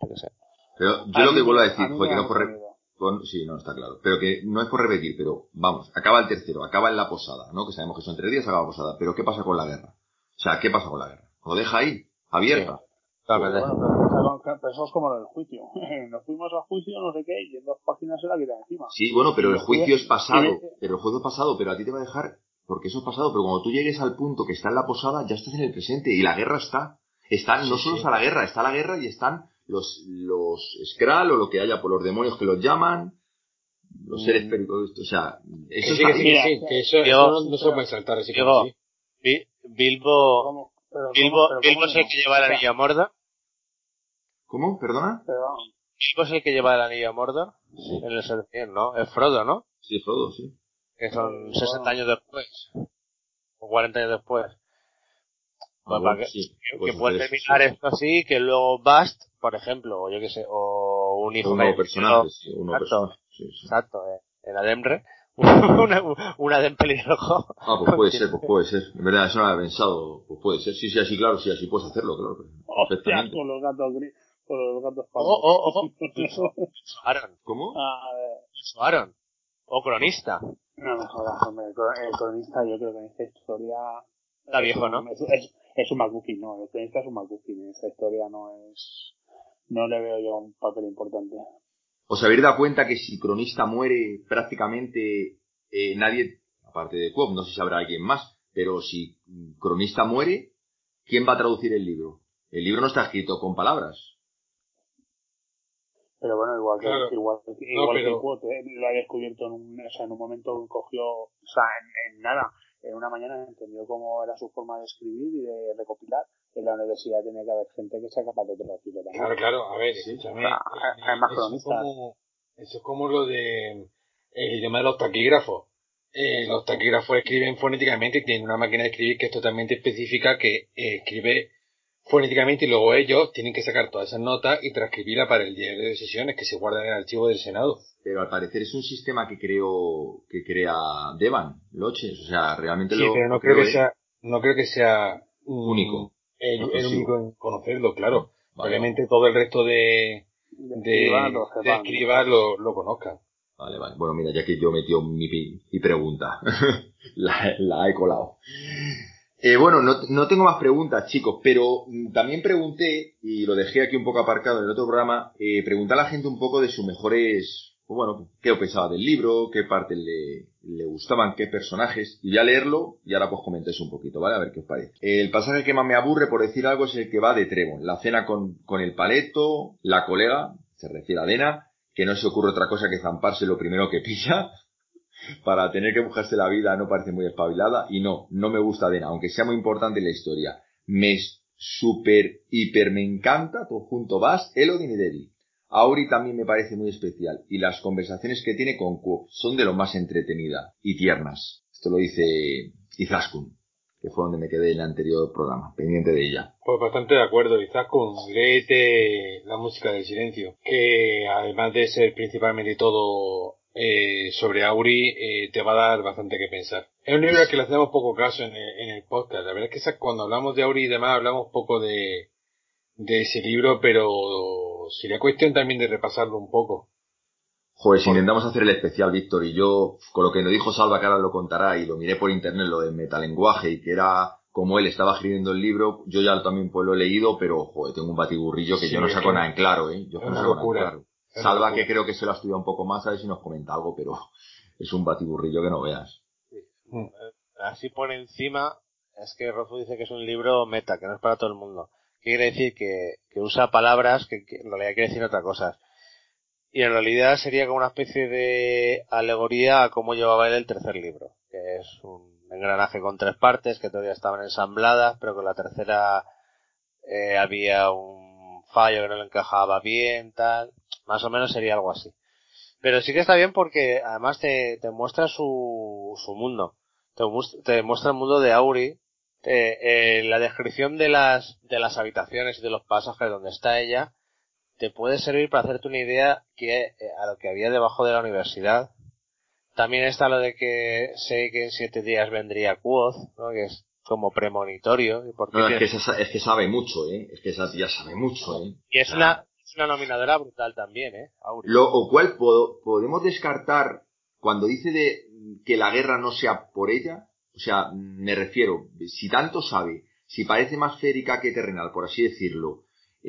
yo que sé. Pero yo A lo que vuelvo a decir, a mí joder, me que da no por. Con- sí, no, está claro. Pero que no es por repetir, pero vamos, acaba el tercero, acaba en la posada, ¿no? Que sabemos que son tres días, acaba la posada. Pero ¿qué pasa con la guerra? O sea, ¿qué pasa con la guerra? ¿Lo deja ahí? ¿Abierta? Totalmente. Bueno, pero, pero- pero- pero eso es como lo del juicio. *laughs* Nos fuimos al juicio, no sé qué, y en dos páginas se la quitan encima. Sí, bueno, pero el juicio es pasado, pero el juicio es pasado, pero a ti te va a dejar, porque eso es pasado, pero cuando tú llegues al punto que está en la posada, ya estás en el presente, y la guerra está. Están, no Sí, solo sí. está la guerra, está la guerra y están los, los Skrull o lo que haya por los demonios que los llaman, los seres Mm. periódicos, o sea, Que eso sí, que sí, que sí, que eso, Diego, eso no, no se puede saltar así Diego, así. Bi- Bilbo, ¿Cómo? Pero Bilbo, ¿cómo? Pero Bilbo ¿cómo es el que lleva sea, anillo a Mordor. ¿Cómo? ¿Perdona? Bilbo es el que lleva el anillo a Mordor. En el Serpiente, ¿no? Es Frodo, ¿no? Sí, Frodo, sí. Que son Eh, 60 bueno. años después. O 40 años después. Ah, Pues bueno, para que, sí, puedes que terminar sí. esto así, que luego Bast, por ejemplo, o yo que sé, o un hijo Un que nuevo haya personaje, sí, un nuevo Exacto, personaje, sí, sí. exacto, eh, en Ademre. *laughs* una, una de pelirrojo. Ah, pues puede *laughs* ser, pues puede ser. En verdad, eso no lo había pensado. Pues puede ser. Sí, sí, así, claro, sí, así puedes hacerlo, claro. Hostia, Perfectamente. con los gatos gris, con los gatos Oh, oh, oh. pardos. *laughs* Aaron. ¿Cómo? A ver, Aaron. O cronista. no me jodas, hombre, el el cronista yo creo que en esta historia... Está es viejo, un- ¿no? Es, es, es un McGuffin, no, el cronista es un McGuffin, en esta historia no es... No le veo yo un papel importante. ¿Os habéis dado cuenta que si Cronista muere, prácticamente eh, nadie, aparte de Cobb, no sé si habrá alguien más, pero si Cronista muere, ¿quién va a traducir el libro? El libro no está escrito con palabras. Pero bueno, igual que, Claro. igual, No, igual que Quote, ¿eh? lo ha descubierto en un, o sea, en un momento cogió, o sea, en, en nada, en una mañana entendió cómo era su forma de escribir y de recopilar. En la universidad tiene que haber gente que sea capaz de traducirlo también. Claro, claro, a ver, escúchame. Ah, eh, hay más eso, es cronistas. como, eso es como lo de el idioma de los taquígrafos. Eh, los taquígrafos escriben fonéticamente y tienen una máquina de escribir que es totalmente específica que eh, escribe fonéticamente y luego ellos tienen que sacar todas esas notas y transcribirla para el diario de sesiones que se guarda en el archivo del Senado. Pero al parecer es un sistema que creó, que crea Devan, Loches. O sea, realmente Sí, lo pero no creo creó que él. sea, no creo que sea Único. El, el único en conocerlo, claro. Vale. Obviamente todo el resto de, De de, escribas lo lo, conozcan. Vale, vale. Bueno, mira, ya que yo metió mi, mi pregunta, *laughs* la, la he colado. Eh, bueno, no, no tengo más preguntas, chicos, pero mm, también pregunté, y lo dejé aquí un poco aparcado en el otro programa, eh, pregunté a la gente un poco de sus mejores, pues bueno, qué pensaba del libro, qué partes le, le gustaban, qué personajes, y voy a leerlo y ahora pues comentéis un poquito, ¿vale? A ver qué os parece. El pasaje que más me aburre, por decir algo, es el que va de Trevon, la cena con, con el paleto, la colega, se refiere a Dena, que no se ocurre otra cosa que zamparse lo primero que *laughs* pilla, para tener que buscarse la vida no parece muy espabilada y no, no me gusta Dena, aunque sea muy importante la historia. Me super, hiper me encanta, todo junto vas, Elodin y Debbie. Auri también me parece muy especial y las conversaciones que tiene con Quoth son de lo más entretenida y tiernas. Esto lo dice Izaskun, que fue donde me quedé en el anterior programa, pendiente de ella. Pues bastante de acuerdo, con léete la música del silencio, que además de ser principalmente todo eh, sobre Auri, eh, te va a dar bastante que pensar. Es un libro al que le hacemos poco caso en el, en el podcast. La verdad es que esa- cuando hablamos de Auri y demás hablamos poco de, de ese libro, pero sería cuestión también de repasarlo un poco. Joder, si intentamos hacer el especial, Víctor, y yo, con lo que nos dijo Salva, que ahora lo contará, y lo miré por internet, lo del metalenguaje, y que era como él estaba escribiendo el libro, yo ya también pues lo he leído, pero joder, tengo un batiburrillo que Sí, yo no saco nada en claro, ¿eh? Yo es no saco nada en claro. Salva que creo que se lo ha estudiado un poco más, a ver si nos comenta algo, pero *laughs* es un batiburrillo que no veas. Eh, Así por encima, es que Rothfuss dice que es un libro meta, que no es para todo el mundo. ¿Qué quiere decir? Que, que usa palabras que, que en realidad quiere decir otra cosa. Y en realidad sería como una especie de alegoría a cómo llevaba él el tercer libro, que es un engranaje con tres partes que todavía estaban ensambladas, pero con la tercera eh, había un fallo que no le encajaba bien, tal. Más o menos sería algo así. Pero sí que está bien porque además te, te muestra su, su mundo. Te, te muestra el mundo de Auri. Te- eh, la descripción de las, de las habitaciones y de los pasajes donde está ella te puede servir para hacerte una idea que eh, a lo que había debajo de la universidad. También está lo de que sé que en siete días vendría Quoth, ¿no? que es como premonitorio. ¿Y, por No, es que, esa- es que sabe mucho, ¿eh? Es que esa tía sabe mucho, ¿eh? y es una, es una nominadora brutal también, ¿eh? Auri. Lo cual po- podemos descartar cuando dice de que la guerra no sea por ella, o sea, me refiero, si tanto sabe, si parece más férica que terrenal, por así decirlo,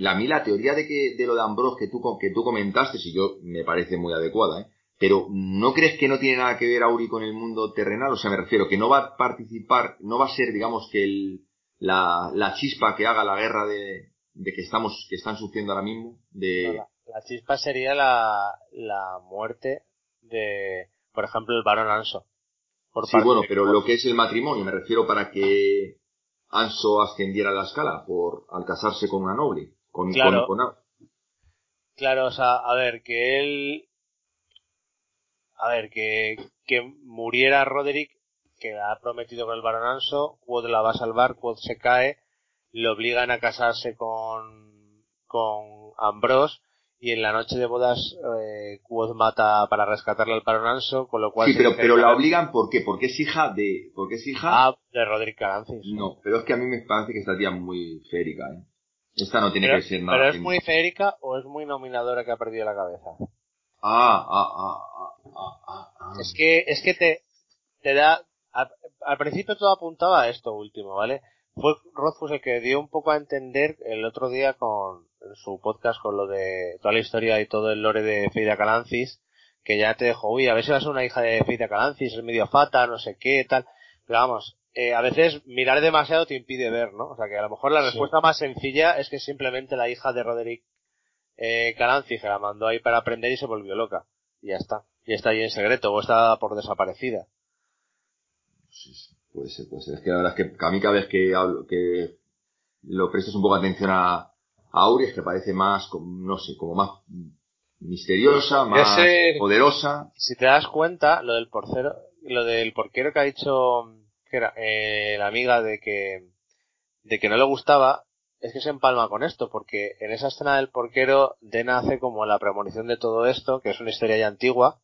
a mí la teoría de que de lo de Ambrose que tú, que tú comentaste, si yo me parece muy adecuada, ¿eh? Pero ¿no crees que no tiene nada que ver Auri con el mundo terrenal? O sea, me refiero que no va a participar, no va a ser, digamos, que el, la, la chispa que haga la guerra de, de que estamos, que están sufriendo ahora mismo, de, La, la chispa sería la, la muerte de, por ejemplo, el varón Anso. Por Sí, bueno, pero lo que es el matrimonio, me refiero para que Anso ascendiera a la escala por al casarse con una noble, con, Claro. con, con- Claro, o sea, a ver, que él, a ver, que, que muriera Roderick, que ha prometido con el varón Anso, Quoth la va a salvar, Quoth se cae, le obligan a casarse con, con Ambrose, y en la noche de bodas, eh, Quoth mata para rescatarle al varón Anso, con lo cual Sí, pero, pero la obligan ¿por qué? Porque es hija de, porque es hija. Ah, de Roderick Carancis. No, pero es que a mí me parece que esta tía muy férica, ¿eh? Esta no tiene pero, que ser nada. pero es muy férica o es muy nominadora que ha perdido la cabeza. Ah, ah, ah, ah, ah, ah, ah. Es que, es que te, te da, al principio todo apuntaba a esto último, ¿vale? Fue Rothfuss el que dio un poco a entender el otro día con su podcast con lo de toda la historia y todo el lore de Feida Calancis, que ya te dejó, uy, a ver si vas a ser una hija de Feida Calancis, es medio fata, no sé qué, tal. Pero vamos, eh, a veces mirar demasiado te impide ver, ¿no? O sea que a lo mejor la Sí. respuesta más sencilla es que simplemente la hija de Roderick eh, Calancis se la mandó ahí para aprender y se volvió loca. Y ya está. Y está ahí en secreto, o está por desaparecida. Sí, sí, puede ser, puede ser. Es que la verdad es que a mí cada vez que hablo, que lo prestes un poco atención a, a Auri es que parece más, no sé, como más misteriosa, más poderosa. Si te das cuenta, lo del porcero, lo del porquero que ha dicho, que era, eh, la amiga de que, de que no le gustaba, es que se empalma con esto, porque en esa escena del porquero, Dena hace como la premonición de todo esto, que es una historia ya antigua,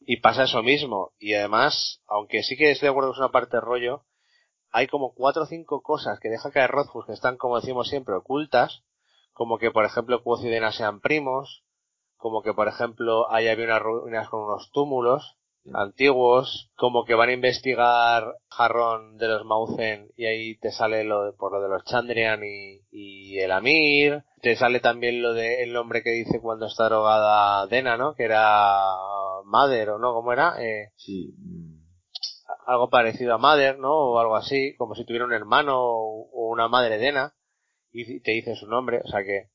y pasa eso mismo. Y además, aunque sí que estoy de acuerdo que es una parte de rollo, hay como cuatro o cinco cosas que deja caer Rothfuss que están, como decimos siempre, ocultas, como que, por ejemplo, Quoth y Dena sean primos, como que, por ejemplo, ahí había unas ruinas con unos túmulos antiguos, como que van a investigar Jarrón de los Mauzen y ahí te sale lo de, por lo de los Chandrian y, y el Amir, te sale también lo de el nombre que dice cuando está drogada Dena, ¿no? Que era Mother o no, ¿cómo era? Eh, Sí. Algo parecido a Mother, ¿no? O algo así, como si tuviera un hermano o una madre Dena y te dice su nombre, o sea que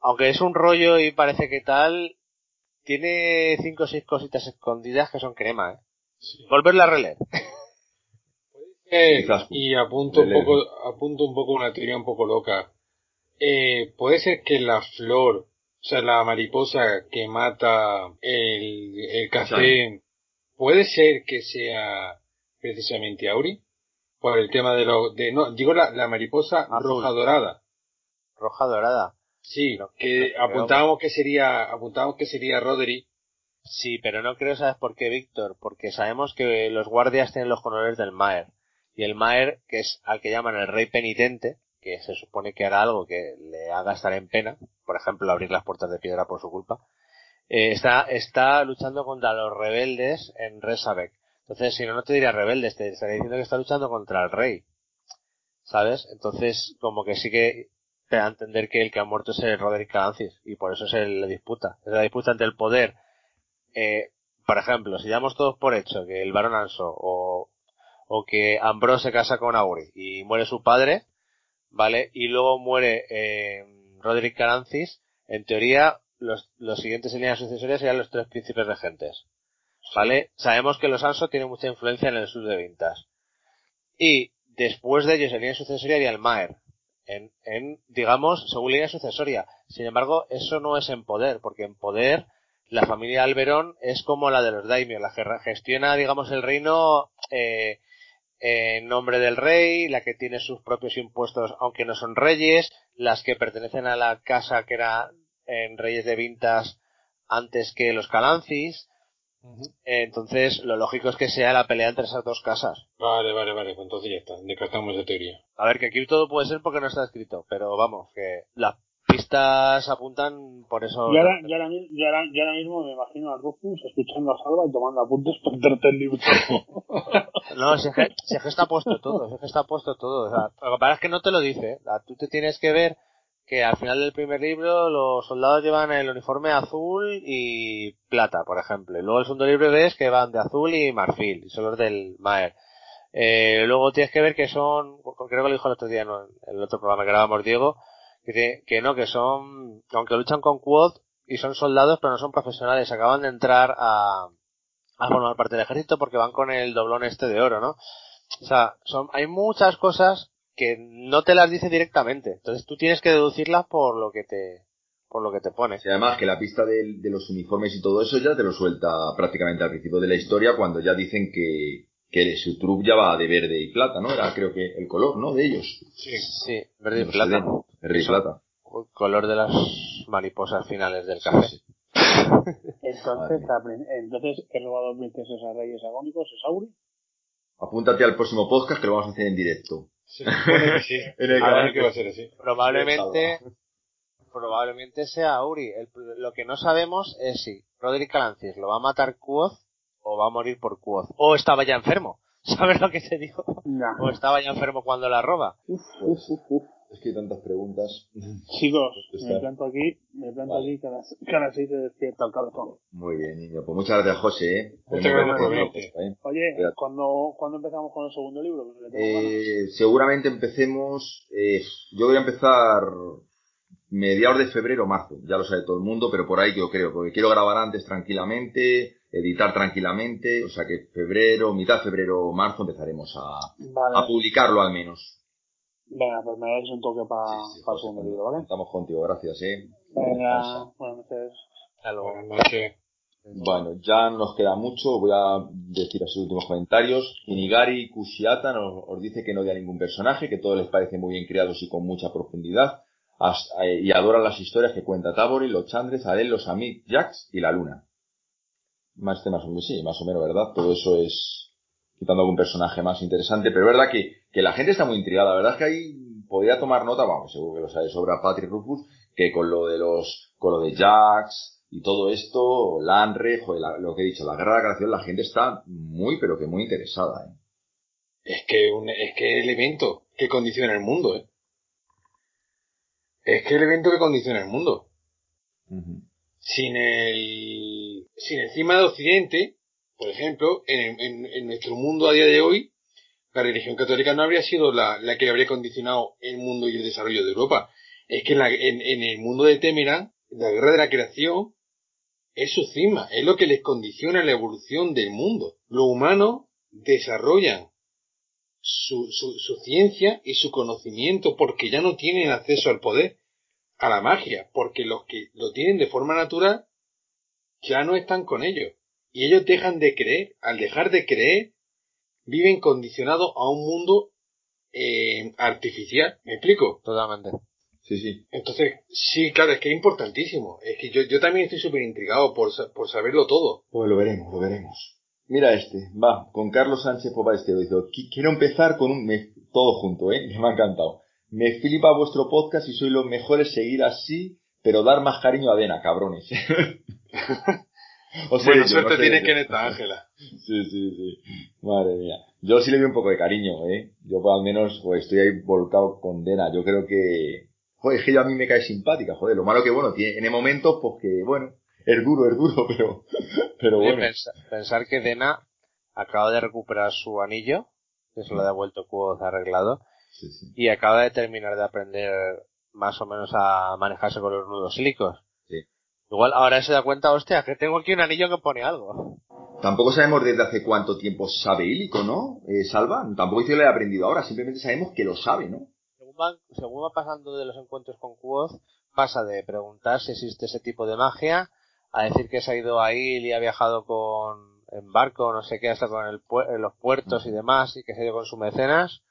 aunque es un rollo y parece que tal, tiene cinco o seis cositas escondidas que son crema, ¿eh? Volverla a releer. *laughs* Eh, y apunto un poco, apunto un poco una teoría un poco loca. Eh, puede ser que la flor, o sea, la mariposa que mata el, el café, puede ser que sea precisamente Auri, por el tema de lo, de, no, digo la, la mariposa Azul. roja dorada. Roja dorada. Sí, No, que no apuntábamos que sería, apuntábamos que sería Roderick. Sí, pero no creo, ¿sabes por qué, Víctor? Porque sabemos que los guardias tienen los colores del Maer. Y el Maer, que es al que llaman el rey penitente, que se supone que hará algo que le haga estar en pena, por ejemplo, abrir las puertas de piedra por su culpa, eh, está, está luchando contra los rebeldes en Resabek. Entonces, si no, no te diría rebeldes, te estaría diciendo que está luchando contra el rey. ¿sabes? Entonces, como que sí que te da a entender que el que ha muerto es el Roderick Calancis y por eso es la disputa. Es la disputa entre el poder. Eh, por ejemplo, si damos todos por hecho que el Barón Anso o, o que Ambrose se casa con Auri y muere su padre, ¿vale? Y luego muere eh, Roderick Calancis, en teoría los, los siguientes en línea sucesoria serían los tres príncipes regentes. ¿Vale? Sabemos que los Anso tienen mucha influencia en el sur de Vintas. Y después de ellos en línea sucesoria haría el Maer. En, en, digamos, según línea sucesoria. Sin embargo, eso no es en poder, porque en poder la familia Alberón es como la de los Daimyo, la que gestiona, digamos, el reino eh, en nombre del rey, la que tiene sus propios impuestos, aunque no son reyes, las que pertenecen a la casa que era en Reyes de Vintas antes que los Calancis. Entonces, lo lógico es que sea la pelea entre esas dos casas. Vale, vale, vale, pues entonces ya está, descartamos de teoría. A ver, que aquí todo puede ser porque no está escrito, pero vamos, que las pistas apuntan por eso. Yo ahora, ahora, ahora, mismo me imagino a Rufus escuchando a Salva y tomando apuntes para entrarte el libro. *laughs* no, si es, que, si es que está puesto todo, si es que está puesto todo. O sea, lo que pasa es que no te lo dice. O sea, tú te tienes que ver que al final del primer libro los soldados llevan el uniforme azul y plata, por ejemplo. Luego el segundo libro ves que van de azul y marfil, y son los del Maer. Eh, luego tienes que ver que son, creo que lo dijo el otro día en el otro programa que grabamos Diego, que, que no, que son, aunque luchan con Quad y son soldados, pero no son profesionales, acaban de entrar a, a formar parte del ejército porque van con el doblón este de oro, ¿no? O sea, son, hay muchas cosas que no te las dice directamente. Entonces tú tienes que deducirlas por lo que te, por lo que te pones. Y además que la pista de, de, los uniformes y todo eso ya te lo suelta prácticamente al principio de la historia cuando ya dicen que, que su trup ya va de verde y plata, ¿no? Era creo que el color, ¿no? De ellos. Sí, sí, verde y plata. Verde y plata. Color de las mariposas finales del café. Sí, sí. entonces, entonces, he robado princesas a reyes agónicos, ¿es Auri? Apúntate al próximo podcast que lo vamos a hacer en directo. Sí, sí. *laughs* en el canal que va a ser así. Probablemente, probablemente sea Auri. El, lo que no sabemos es si Roderick Calancis lo va a matar Quoth o va a morir por Quoth. O estaba ya enfermo. *laughs* ¿Sabes lo que te digo? No. O estaba ya enfermo cuando la roba. Uf, uf, uf, uf. Es que hay tantas preguntas. *laughs* Chicos, me planto aquí, me planto vale. aquí, cada, cada seis se despierta el cabezón. Muy bien, niño. Pues muchas gracias, José. ¿eh? Muchas gracias por venir. Oye, ¿cuándo, ¿cuándo empezamos con el segundo libro? Eh, seguramente empecemos, eh, yo voy a empezar mediados de febrero o marzo, ya lo sabe todo el mundo, pero por ahí yo creo, porque quiero grabar antes tranquilamente, editar tranquilamente, o sea que febrero, mitad de febrero o marzo empezaremos a, vale. a publicarlo al menos. Venga, pues me dais un toque para Sí, sí, pa el José, segundo libro, ¿vale? Estamos contigo, gracias, eh. Venga, buenas noches. Hasta luego. Buenas noches. Bueno, ya no nos queda mucho, voy a decir los últimos comentarios. Inigari Kushiata nos, os dice que no odia a ningún personaje, que todos les parece muy bien creados y con mucha profundidad, as- eh, y adoran las historias que cuenta Tabori, los Chandres, Adel, los Amit, Jax y la Luna. Más temas, sí, más o menos, ¿verdad? Todo eso es quitando algún personaje más interesante, pero es verdad que, que la gente está muy intrigada, la verdad es que ahí podría tomar nota, vamos, seguro que lo sabe sobra Patrick Rufus, que con lo de los, con lo de Jax y todo esto, Lanre, joder, la- lo que he dicho, la guerra de la creación, la gente está muy, pero que muy interesada, ¿eh? Es que, un, es que el evento que condiciona el mundo, ¿eh? Es que el evento que condiciona el mundo. Sin el, sin el cima de Occidente, por ejemplo, en, en, nuestro mundo a día de hoy, la religión católica no habría sido la, la que habría condicionado el mundo y el desarrollo de Europa. Es que en, la- en, el mundo de Temeran, la guerra de la creación es su cima, es lo que les condiciona la evolución del mundo. Los humanos desarrollan su, su ciencia y su conocimiento porque ya no tienen acceso al poder, a la magia, porque los que lo tienen de forma natural ya no están con ellos. Y ellos dejan de creer, al dejar de creer, viven condicionados a un mundo eh, artificial. ¿Me explico? Totalmente. Sí, sí. Entonces, sí, claro, es que es importantísimo. Es que yo, yo también estoy súper intrigado por, por saberlo todo. Pues lo veremos, lo veremos. Mira este, va, con Carlos Sánchez Popa Estero, dice, "Qui- quiero empezar con un, me- todo junto, eh, *laughs* me ha encantado. Me flipa vuestro podcast y sois los mejores, seguir así, pero dar más cariño a Dena, cabrones. *laughs* O sea, Buena yo, suerte no sé tienes yo. que en esta, Ángela. *laughs* Sí, sí, sí. Madre mía. Yo sí le doy un poco de cariño, ¿eh? Yo pues, al menos pues, estoy ahí volcado con Dena. Yo creo que... Joder, es que ella a mí me cae simpática, joder. Lo malo que, bueno, tiene en momentos, pues que, bueno, es duro, es duro, *laughs* pero... Pero bueno. pensa- pensar que Dena acaba de recuperar su anillo, que se lo ha devuelto Quoth arreglado, Sí, sí. y acaba de terminar de aprender más o menos a manejarse con los nudos sílicos. Igual ahora se da cuenta, hostia, que tengo aquí un anillo que pone algo. Tampoco sabemos desde hace cuánto tiempo sabe Ílico, ¿no? Eh, Salva, tampoco dice que lo haya aprendido ahora, simplemente sabemos que lo sabe, ¿no? Según va, según va pasando de los encuentros con Quoth, pasa de preguntar si existe ese tipo de magia a decir que se ha ido a Il y ha viajado con en barco, no sé qué, hasta con el los puertos y demás, y que se ha ido con su mecenas,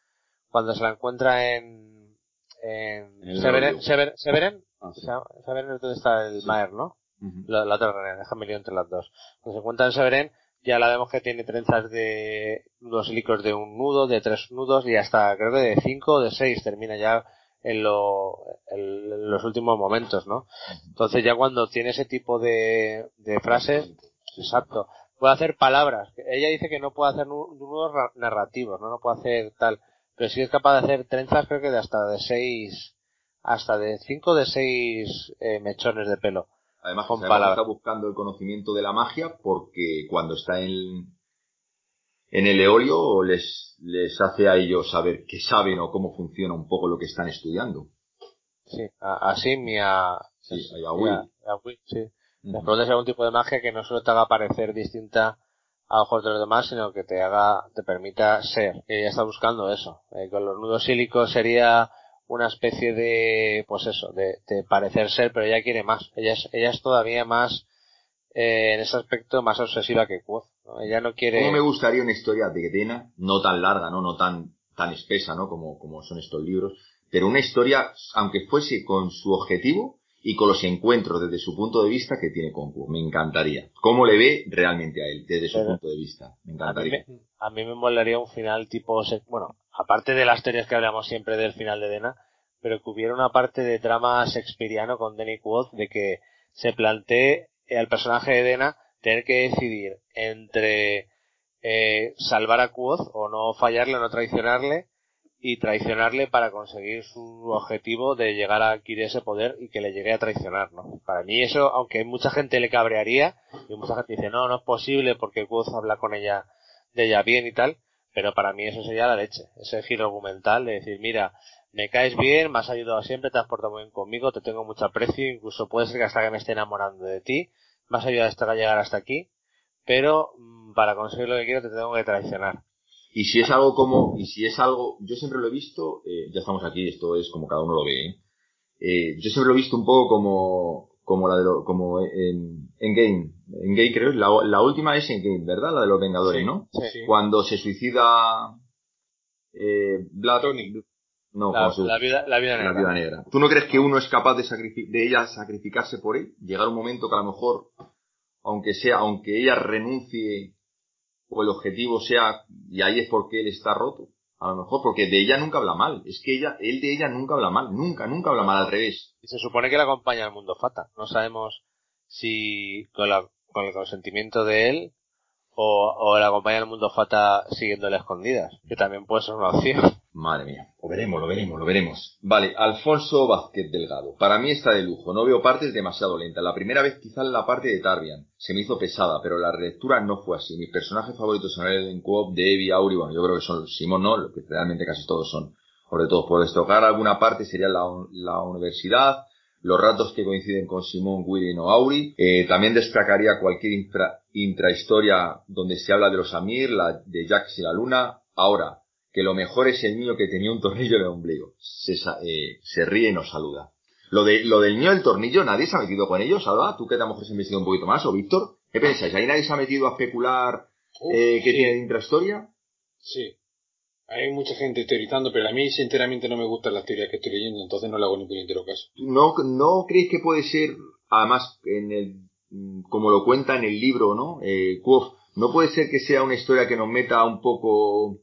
cuando se la encuentra en, en, En Severen, Orlio. Sever- Severen, Ah, sí. Se llama- Severen es donde está el Maer, ¿no? La, la otra reunión, déjame lío entre las dos. Cuando se encuentra en ya la vemos que tiene trenzas de nudos sílicos de un nudo, de tres nudos y hasta creo que de cinco o de seis termina ya en, lo, en, los últimos momentos, ¿no? Entonces ya cuando tiene ese tipo de, de frases, exacto, puede hacer palabras. Ella dice que no puede hacer nu- nudos ra- narrativos, ¿no? No puede hacer tal, pero sí es capaz de hacer trenzas creo que de hasta de seis, hasta de cinco o de seis eh, mechones de pelo. Además, Con palabras. está buscando el conocimiento de la magia porque cuando está en, en el eolio les, les hace a ellos saber que saben o cómo funciona un poco lo que están estudiando. Sí, a, a Sim y a, Sí, y a y Will. a Will, sí. Les preguntas si hay algún tipo de magia que no solo te haga parecer distinta a ojos de los demás, sino que te haga, te permita ser. Ella está buscando eso. Eh, con los nudos sílicos sería una especie de, pues eso, de, de parecer ser, pero ella quiere más. Ella es, ella es todavía más, eh, en ese aspecto, más obsesiva que Quoth. ¿no? Ella no quiere... ¿Cómo me gustaría una historia de Dena, no tan larga, no, no tan, tan espesa, ¿no? Como, como son estos libros, pero una historia, aunque fuese con su objetivo y con los encuentros desde su punto de vista que tiene con. Me encantaría. ¿Cómo le ve realmente a él desde su Pero- punto de vista? Me A mí, encantaría. me, a mí me molaría un final tipo, bueno, aparte de las teorías que hablamos siempre del final de Dena, pero que hubiera una parte de drama shakespeariano con Danny Quoth de que se plantee al personaje de Dena tener que decidir entre eh, salvar a Quoth o no fallarle o no traicionarle y traicionarle para conseguir su objetivo de llegar a adquirir ese poder y que le llegue a traicionar, ¿no? Para mí eso, aunque mucha gente le cabrearía y mucha gente dice, no, no es posible porque Quoth habla con ella de ella bien y tal, pero para mí eso sería la leche, ese giro argumental de decir, mira, me caes bien, me has ayudado siempre, te has portado bien conmigo, te tengo mucho aprecio, incluso puede ser que hasta que me esté enamorando de ti, me has ayudado hasta llegar hasta aquí, pero mm, para conseguir lo que quiero te tengo que traicionar. Y si es algo como, y si es algo, yo siempre lo he visto, eh, ya estamos aquí, esto es como cada uno lo ve, ¿eh? Eh, yo siempre lo he visto un poco como, como la de lo, como en, en Game, en Game creo, la, la última es en Game, ¿verdad? La de los Vengadores, Sí, ¿no? sí. Cuando se suicida, eh, Black, Tony. no, La, se- la vida, la vida la negra. viuda negra. ¿Tú no crees que uno es capaz de, de ella sacrificarse por él? Llegar un momento que a lo mejor, aunque sea, aunque ella renuncie o el objetivo sea, y ahí es porque él está roto, a lo mejor porque de ella nunca habla mal, es que ella, él de ella nunca habla mal, nunca, nunca habla mal al revés. Y se supone que la acompaña al mundo Fata. No sabemos si con, la, con el consentimiento de él o, o la acompaña al mundo Fata siguiéndole escondidas. Que también puede ser una opción. Madre mía, lo veremos, lo veremos, lo veremos. Vale, Alfonso Vázquez Delgado. Para mí está de lujo, no veo partes demasiado lentas. La primera vez quizás la parte de Tarbian se me hizo pesada, pero la relectura no fue así. Mis personajes favoritos son el Coop, de Evi, Auri, bueno, yo creo que son Simón, no, lo que realmente casi todos son. Sobre todo, por destacar alguna parte sería la, la universidad, los ratos que coinciden con Simón, Willy o Auri. Eh, también destacaría cualquier infra- intrahistoria donde se habla de los Amir, la de Jax y la Luna. Ahora, que lo mejor es el niño que tenía un tornillo en el ombligo. Se, sa- eh, se ríe y nos saluda. Lo, de, lo del niño del tornillo, ¿nadie se ha metido con ellos, Alba? ¿Tú que a lo mejor has investigado un poquito más? ¿O Víctor? ¿Qué pensáis? ¿Ahí nadie se ha metido a especular eh, qué sí. tiene de intrahistoria? Sí. Hay mucha gente teorizando, pero a mí sinceramente no me gustan las teorías que estoy leyendo, entonces no le hago ni puñetero caso. ¿No, ¿No creéis que puede ser, además, en el, como lo cuenta en el libro, ¿no? Eh, Quoth, ¿no puede ser que sea una historia que nos meta un poco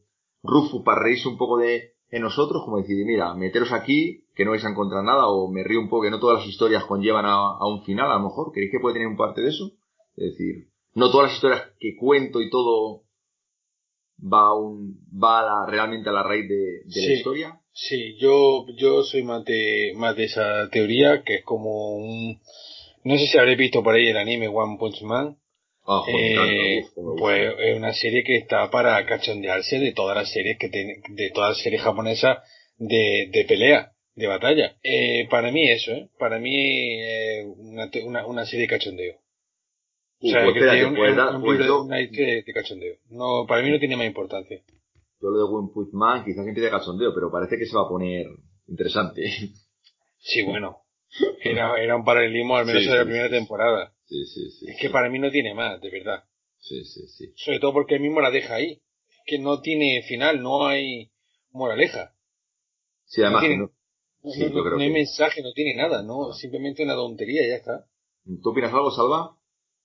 Rufus para reírse un poco de, de nosotros? Como decir, mira, meteros aquí, que no vais a encontrar nada, o me río un poco, que no todas las historias conllevan a, a un final, a lo mejor. ¿Creéis que puede tener un parte de eso? Es decir, no todas las historias que cuento y todo va, un, va a la- realmente a la raíz de, de la historia. Sí, yo, yo soy más de, más de esa teoría, que es como un, no sé si habréis visto por ahí el anime One Punch Man. Ah, Eh, pues es una serie que está para cachondearse de todas las series que tiene, de todas las series japonesas de, de pelea, de batalla. Eh, para mí eso, ¿eh? Para mí eh, una, una, una serie de cachondeo. O sea, pues que espérate, tiene un, un- da- un pues libro- yo- una historia de, de cachondeo. No, para mí no tiene más importancia. Yo lo de One Punch Man quizás empiece cachondeo, pero parece que se va a poner interesante. Sí, *laughs* bueno. Era, era un paralelismo al menos Sí, en la sí, primera temporada. Sí, sí, sí. Es que para mí no tiene más, de verdad. Sí, sí, sí. Sobre todo porque él mismo la deja ahí. Es que no tiene final, no hay moraleja. Sí, además no tiene- no- no- sí, no- yo creo no hay que- mensaje, no tiene nada, ¿no? Simplemente una tontería y ya está. ¿Tú opinas algo, Salva?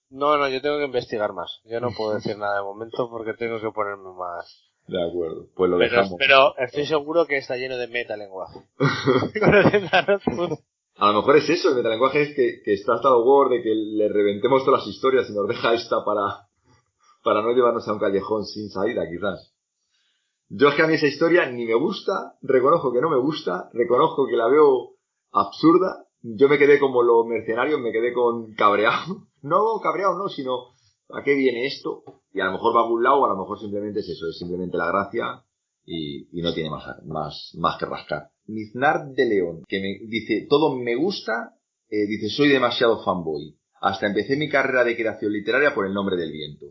No, no, yo tengo que investigar más. Yo no puedo decir nada de momento porque tengo que ponerme más. De acuerdo, pues lo Pero, dejamos. pero estoy seguro que está lleno de metalenguaje. *laughs* *laughs* A lo mejor es eso, el metalenguaje es que, que está hasta el Word de que le reventemos todas las historias y nos deja esta para, para no llevarnos a un callejón sin salida, quizás. Yo es que a mí esa historia ni me gusta, reconozco que no me gusta, reconozco que la veo absurda. Yo me quedé como los mercenarios, me quedé con cabreado. *laughs* No cabreado, no, sino ¿a qué viene esto? Y a lo mejor va a algún lado, o a lo mejor simplemente es eso, es simplemente la gracia y, y no tiene más, más, más que rascar. Miznar de León, que me dice, todo me gusta, eh, dice, soy demasiado fanboy. Hasta empecé mi carrera de creación literaria por el nombre del viento.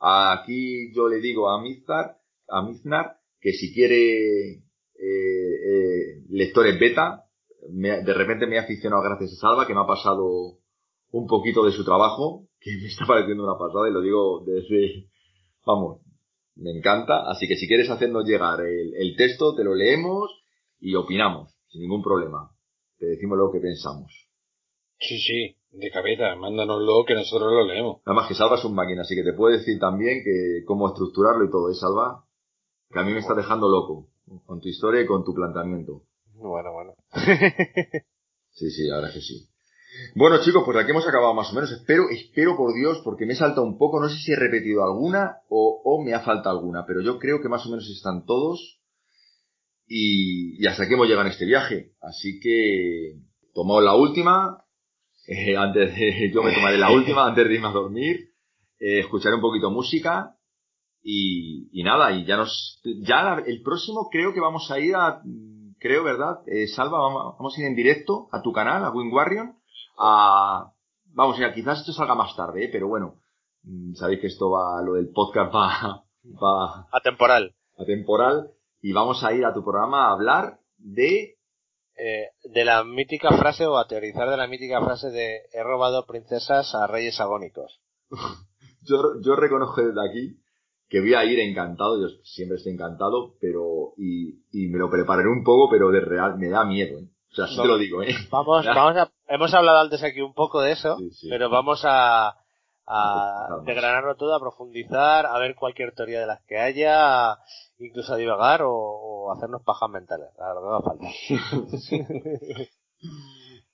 Aquí yo le digo a Miznar, a Miznar que si quiere eh, eh, lectores beta, me- de repente me he aficionado gracias a Salva, que me ha pasado un poquito de su trabajo, que me está pareciendo una pasada y lo digo desde, vamos, me encanta. Así que si quieres hacernos llegar el, el texto, te lo leemos y opinamos, sin ningún problema. Te decimos lo que pensamos. Sí, sí, de cabeza, mándanoslo que nosotros lo leemos. Además que Salva es un máquina, así que te puedo decir también que cómo estructurarlo y todo, ¿eh, Salva? Que a mí me está dejando loco con tu historia y con tu planteamiento. Bueno, bueno. *laughs* Sí, sí, ahora que sí. Bueno, chicos, pues aquí hemos acabado más o menos. Espero, espero por Dios, porque me he saltado un poco. No sé si he repetido alguna o, o me ha faltado alguna, pero yo creo que más o menos están todos. Y, y hasta aquí hemos llegado en este viaje. Así que, tomamos la última. *laughs* eh, antes de, yo me tomaré la última *laughs* antes de irme a dormir. eh, escucharé un poquito música. Y, y nada, y ya nos, ya la- el próximo creo que vamos a ir a, creo, ¿verdad? Eh, Salva, vamos, vamos a ir en directo a tu canal, a Wing Warrior, a, vamos, ya, quizás esto salga más tarde, ¿eh? pero bueno, mm, sabéis que esto va, lo del podcast va, *laughs* va Atemporal. atemporal, y vamos a ir a tu programa a hablar de, Eh, de la mítica frase o a teorizar de la mítica frase de he robado princesas a reyes agónicos. *laughs* yo, yo reconozco desde aquí que voy a ir encantado, yo siempre estoy encantado, pero, y, y me lo prepararé un poco, pero de real, me da miedo, ¿eh? O sea, No. te lo digo, ¿eh? Vamos, *laughs* vamos a, hemos hablado antes aquí un poco de eso, sí. pero vamos a, a desgranarlo todo, a profundizar, a ver cualquier teoría de las que haya, incluso a divagar o, o hacernos pajas mentales, a lo que haga falta. *laughs*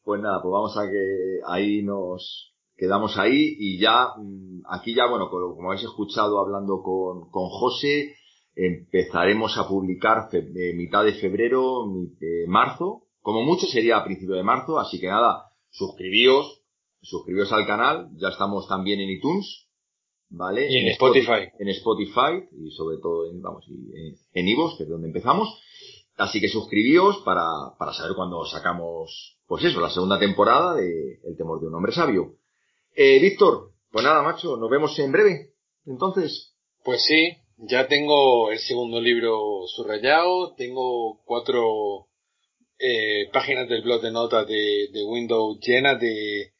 Pues nada, pues vamos a que ahí nos quedamos ahí y ya, mm, aquí ya, bueno, como como habéis escuchado hablando con, con José, empezaremos a publicar fe- eh, mitad de febrero, mi- eh, marzo, como mucho sería a principio de marzo, así que nada, suscribíos, suscribíos al canal, ya estamos también en iTunes, ¿vale? Y en Spotify. En Spotify y sobre todo en, vamos, y en, en iVoox, que es donde empezamos. Así que suscribíos para, para saber cuándo sacamos, pues eso, la segunda temporada de El temor de un hombre sabio. Eh, Víctor, pues nada, macho, nos vemos en breve. Entonces, Pues sí, ya tengo el segundo libro subrayado, tengo cuatro eh, páginas del blog de notas de, de Windows llenas de,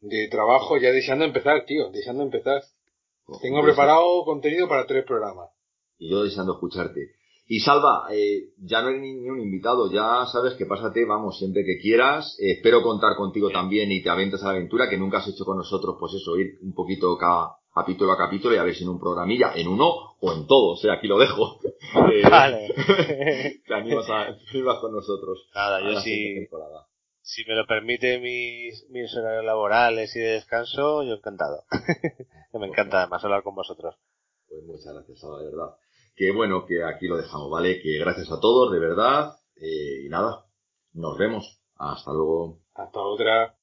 de trabajo, ya deseando empezar, tío, deseando empezar. Tengo pues, preparado contenido para tres programas. y yo deseando escucharte. Y Salva, eh, ya no eres ni, ni un invitado, ya sabes que pásate, vamos, siempre que quieras. Eh, espero contar contigo también y te aventas a la aventura que nunca has hecho con nosotros, pues eso, ir un poquito cada capítulo a capítulo y a ver si en un programilla, en uno o en todo, o sea, aquí lo dejo. *laughs* Eh, Vale. *laughs* te animas, a, te animas con nosotros. Nada, a yo la sí, temporada. Si me lo permite mis, mis horarios laborales y de descanso, yo encantado. *laughs* que me encanta además hablar con vosotros. Pues muchas gracias, de verdad. Que bueno, que aquí lo dejamos, ¿vale? Que gracias a todos, de verdad. Eh, y nada, nos vemos. Hasta luego. Hasta otra.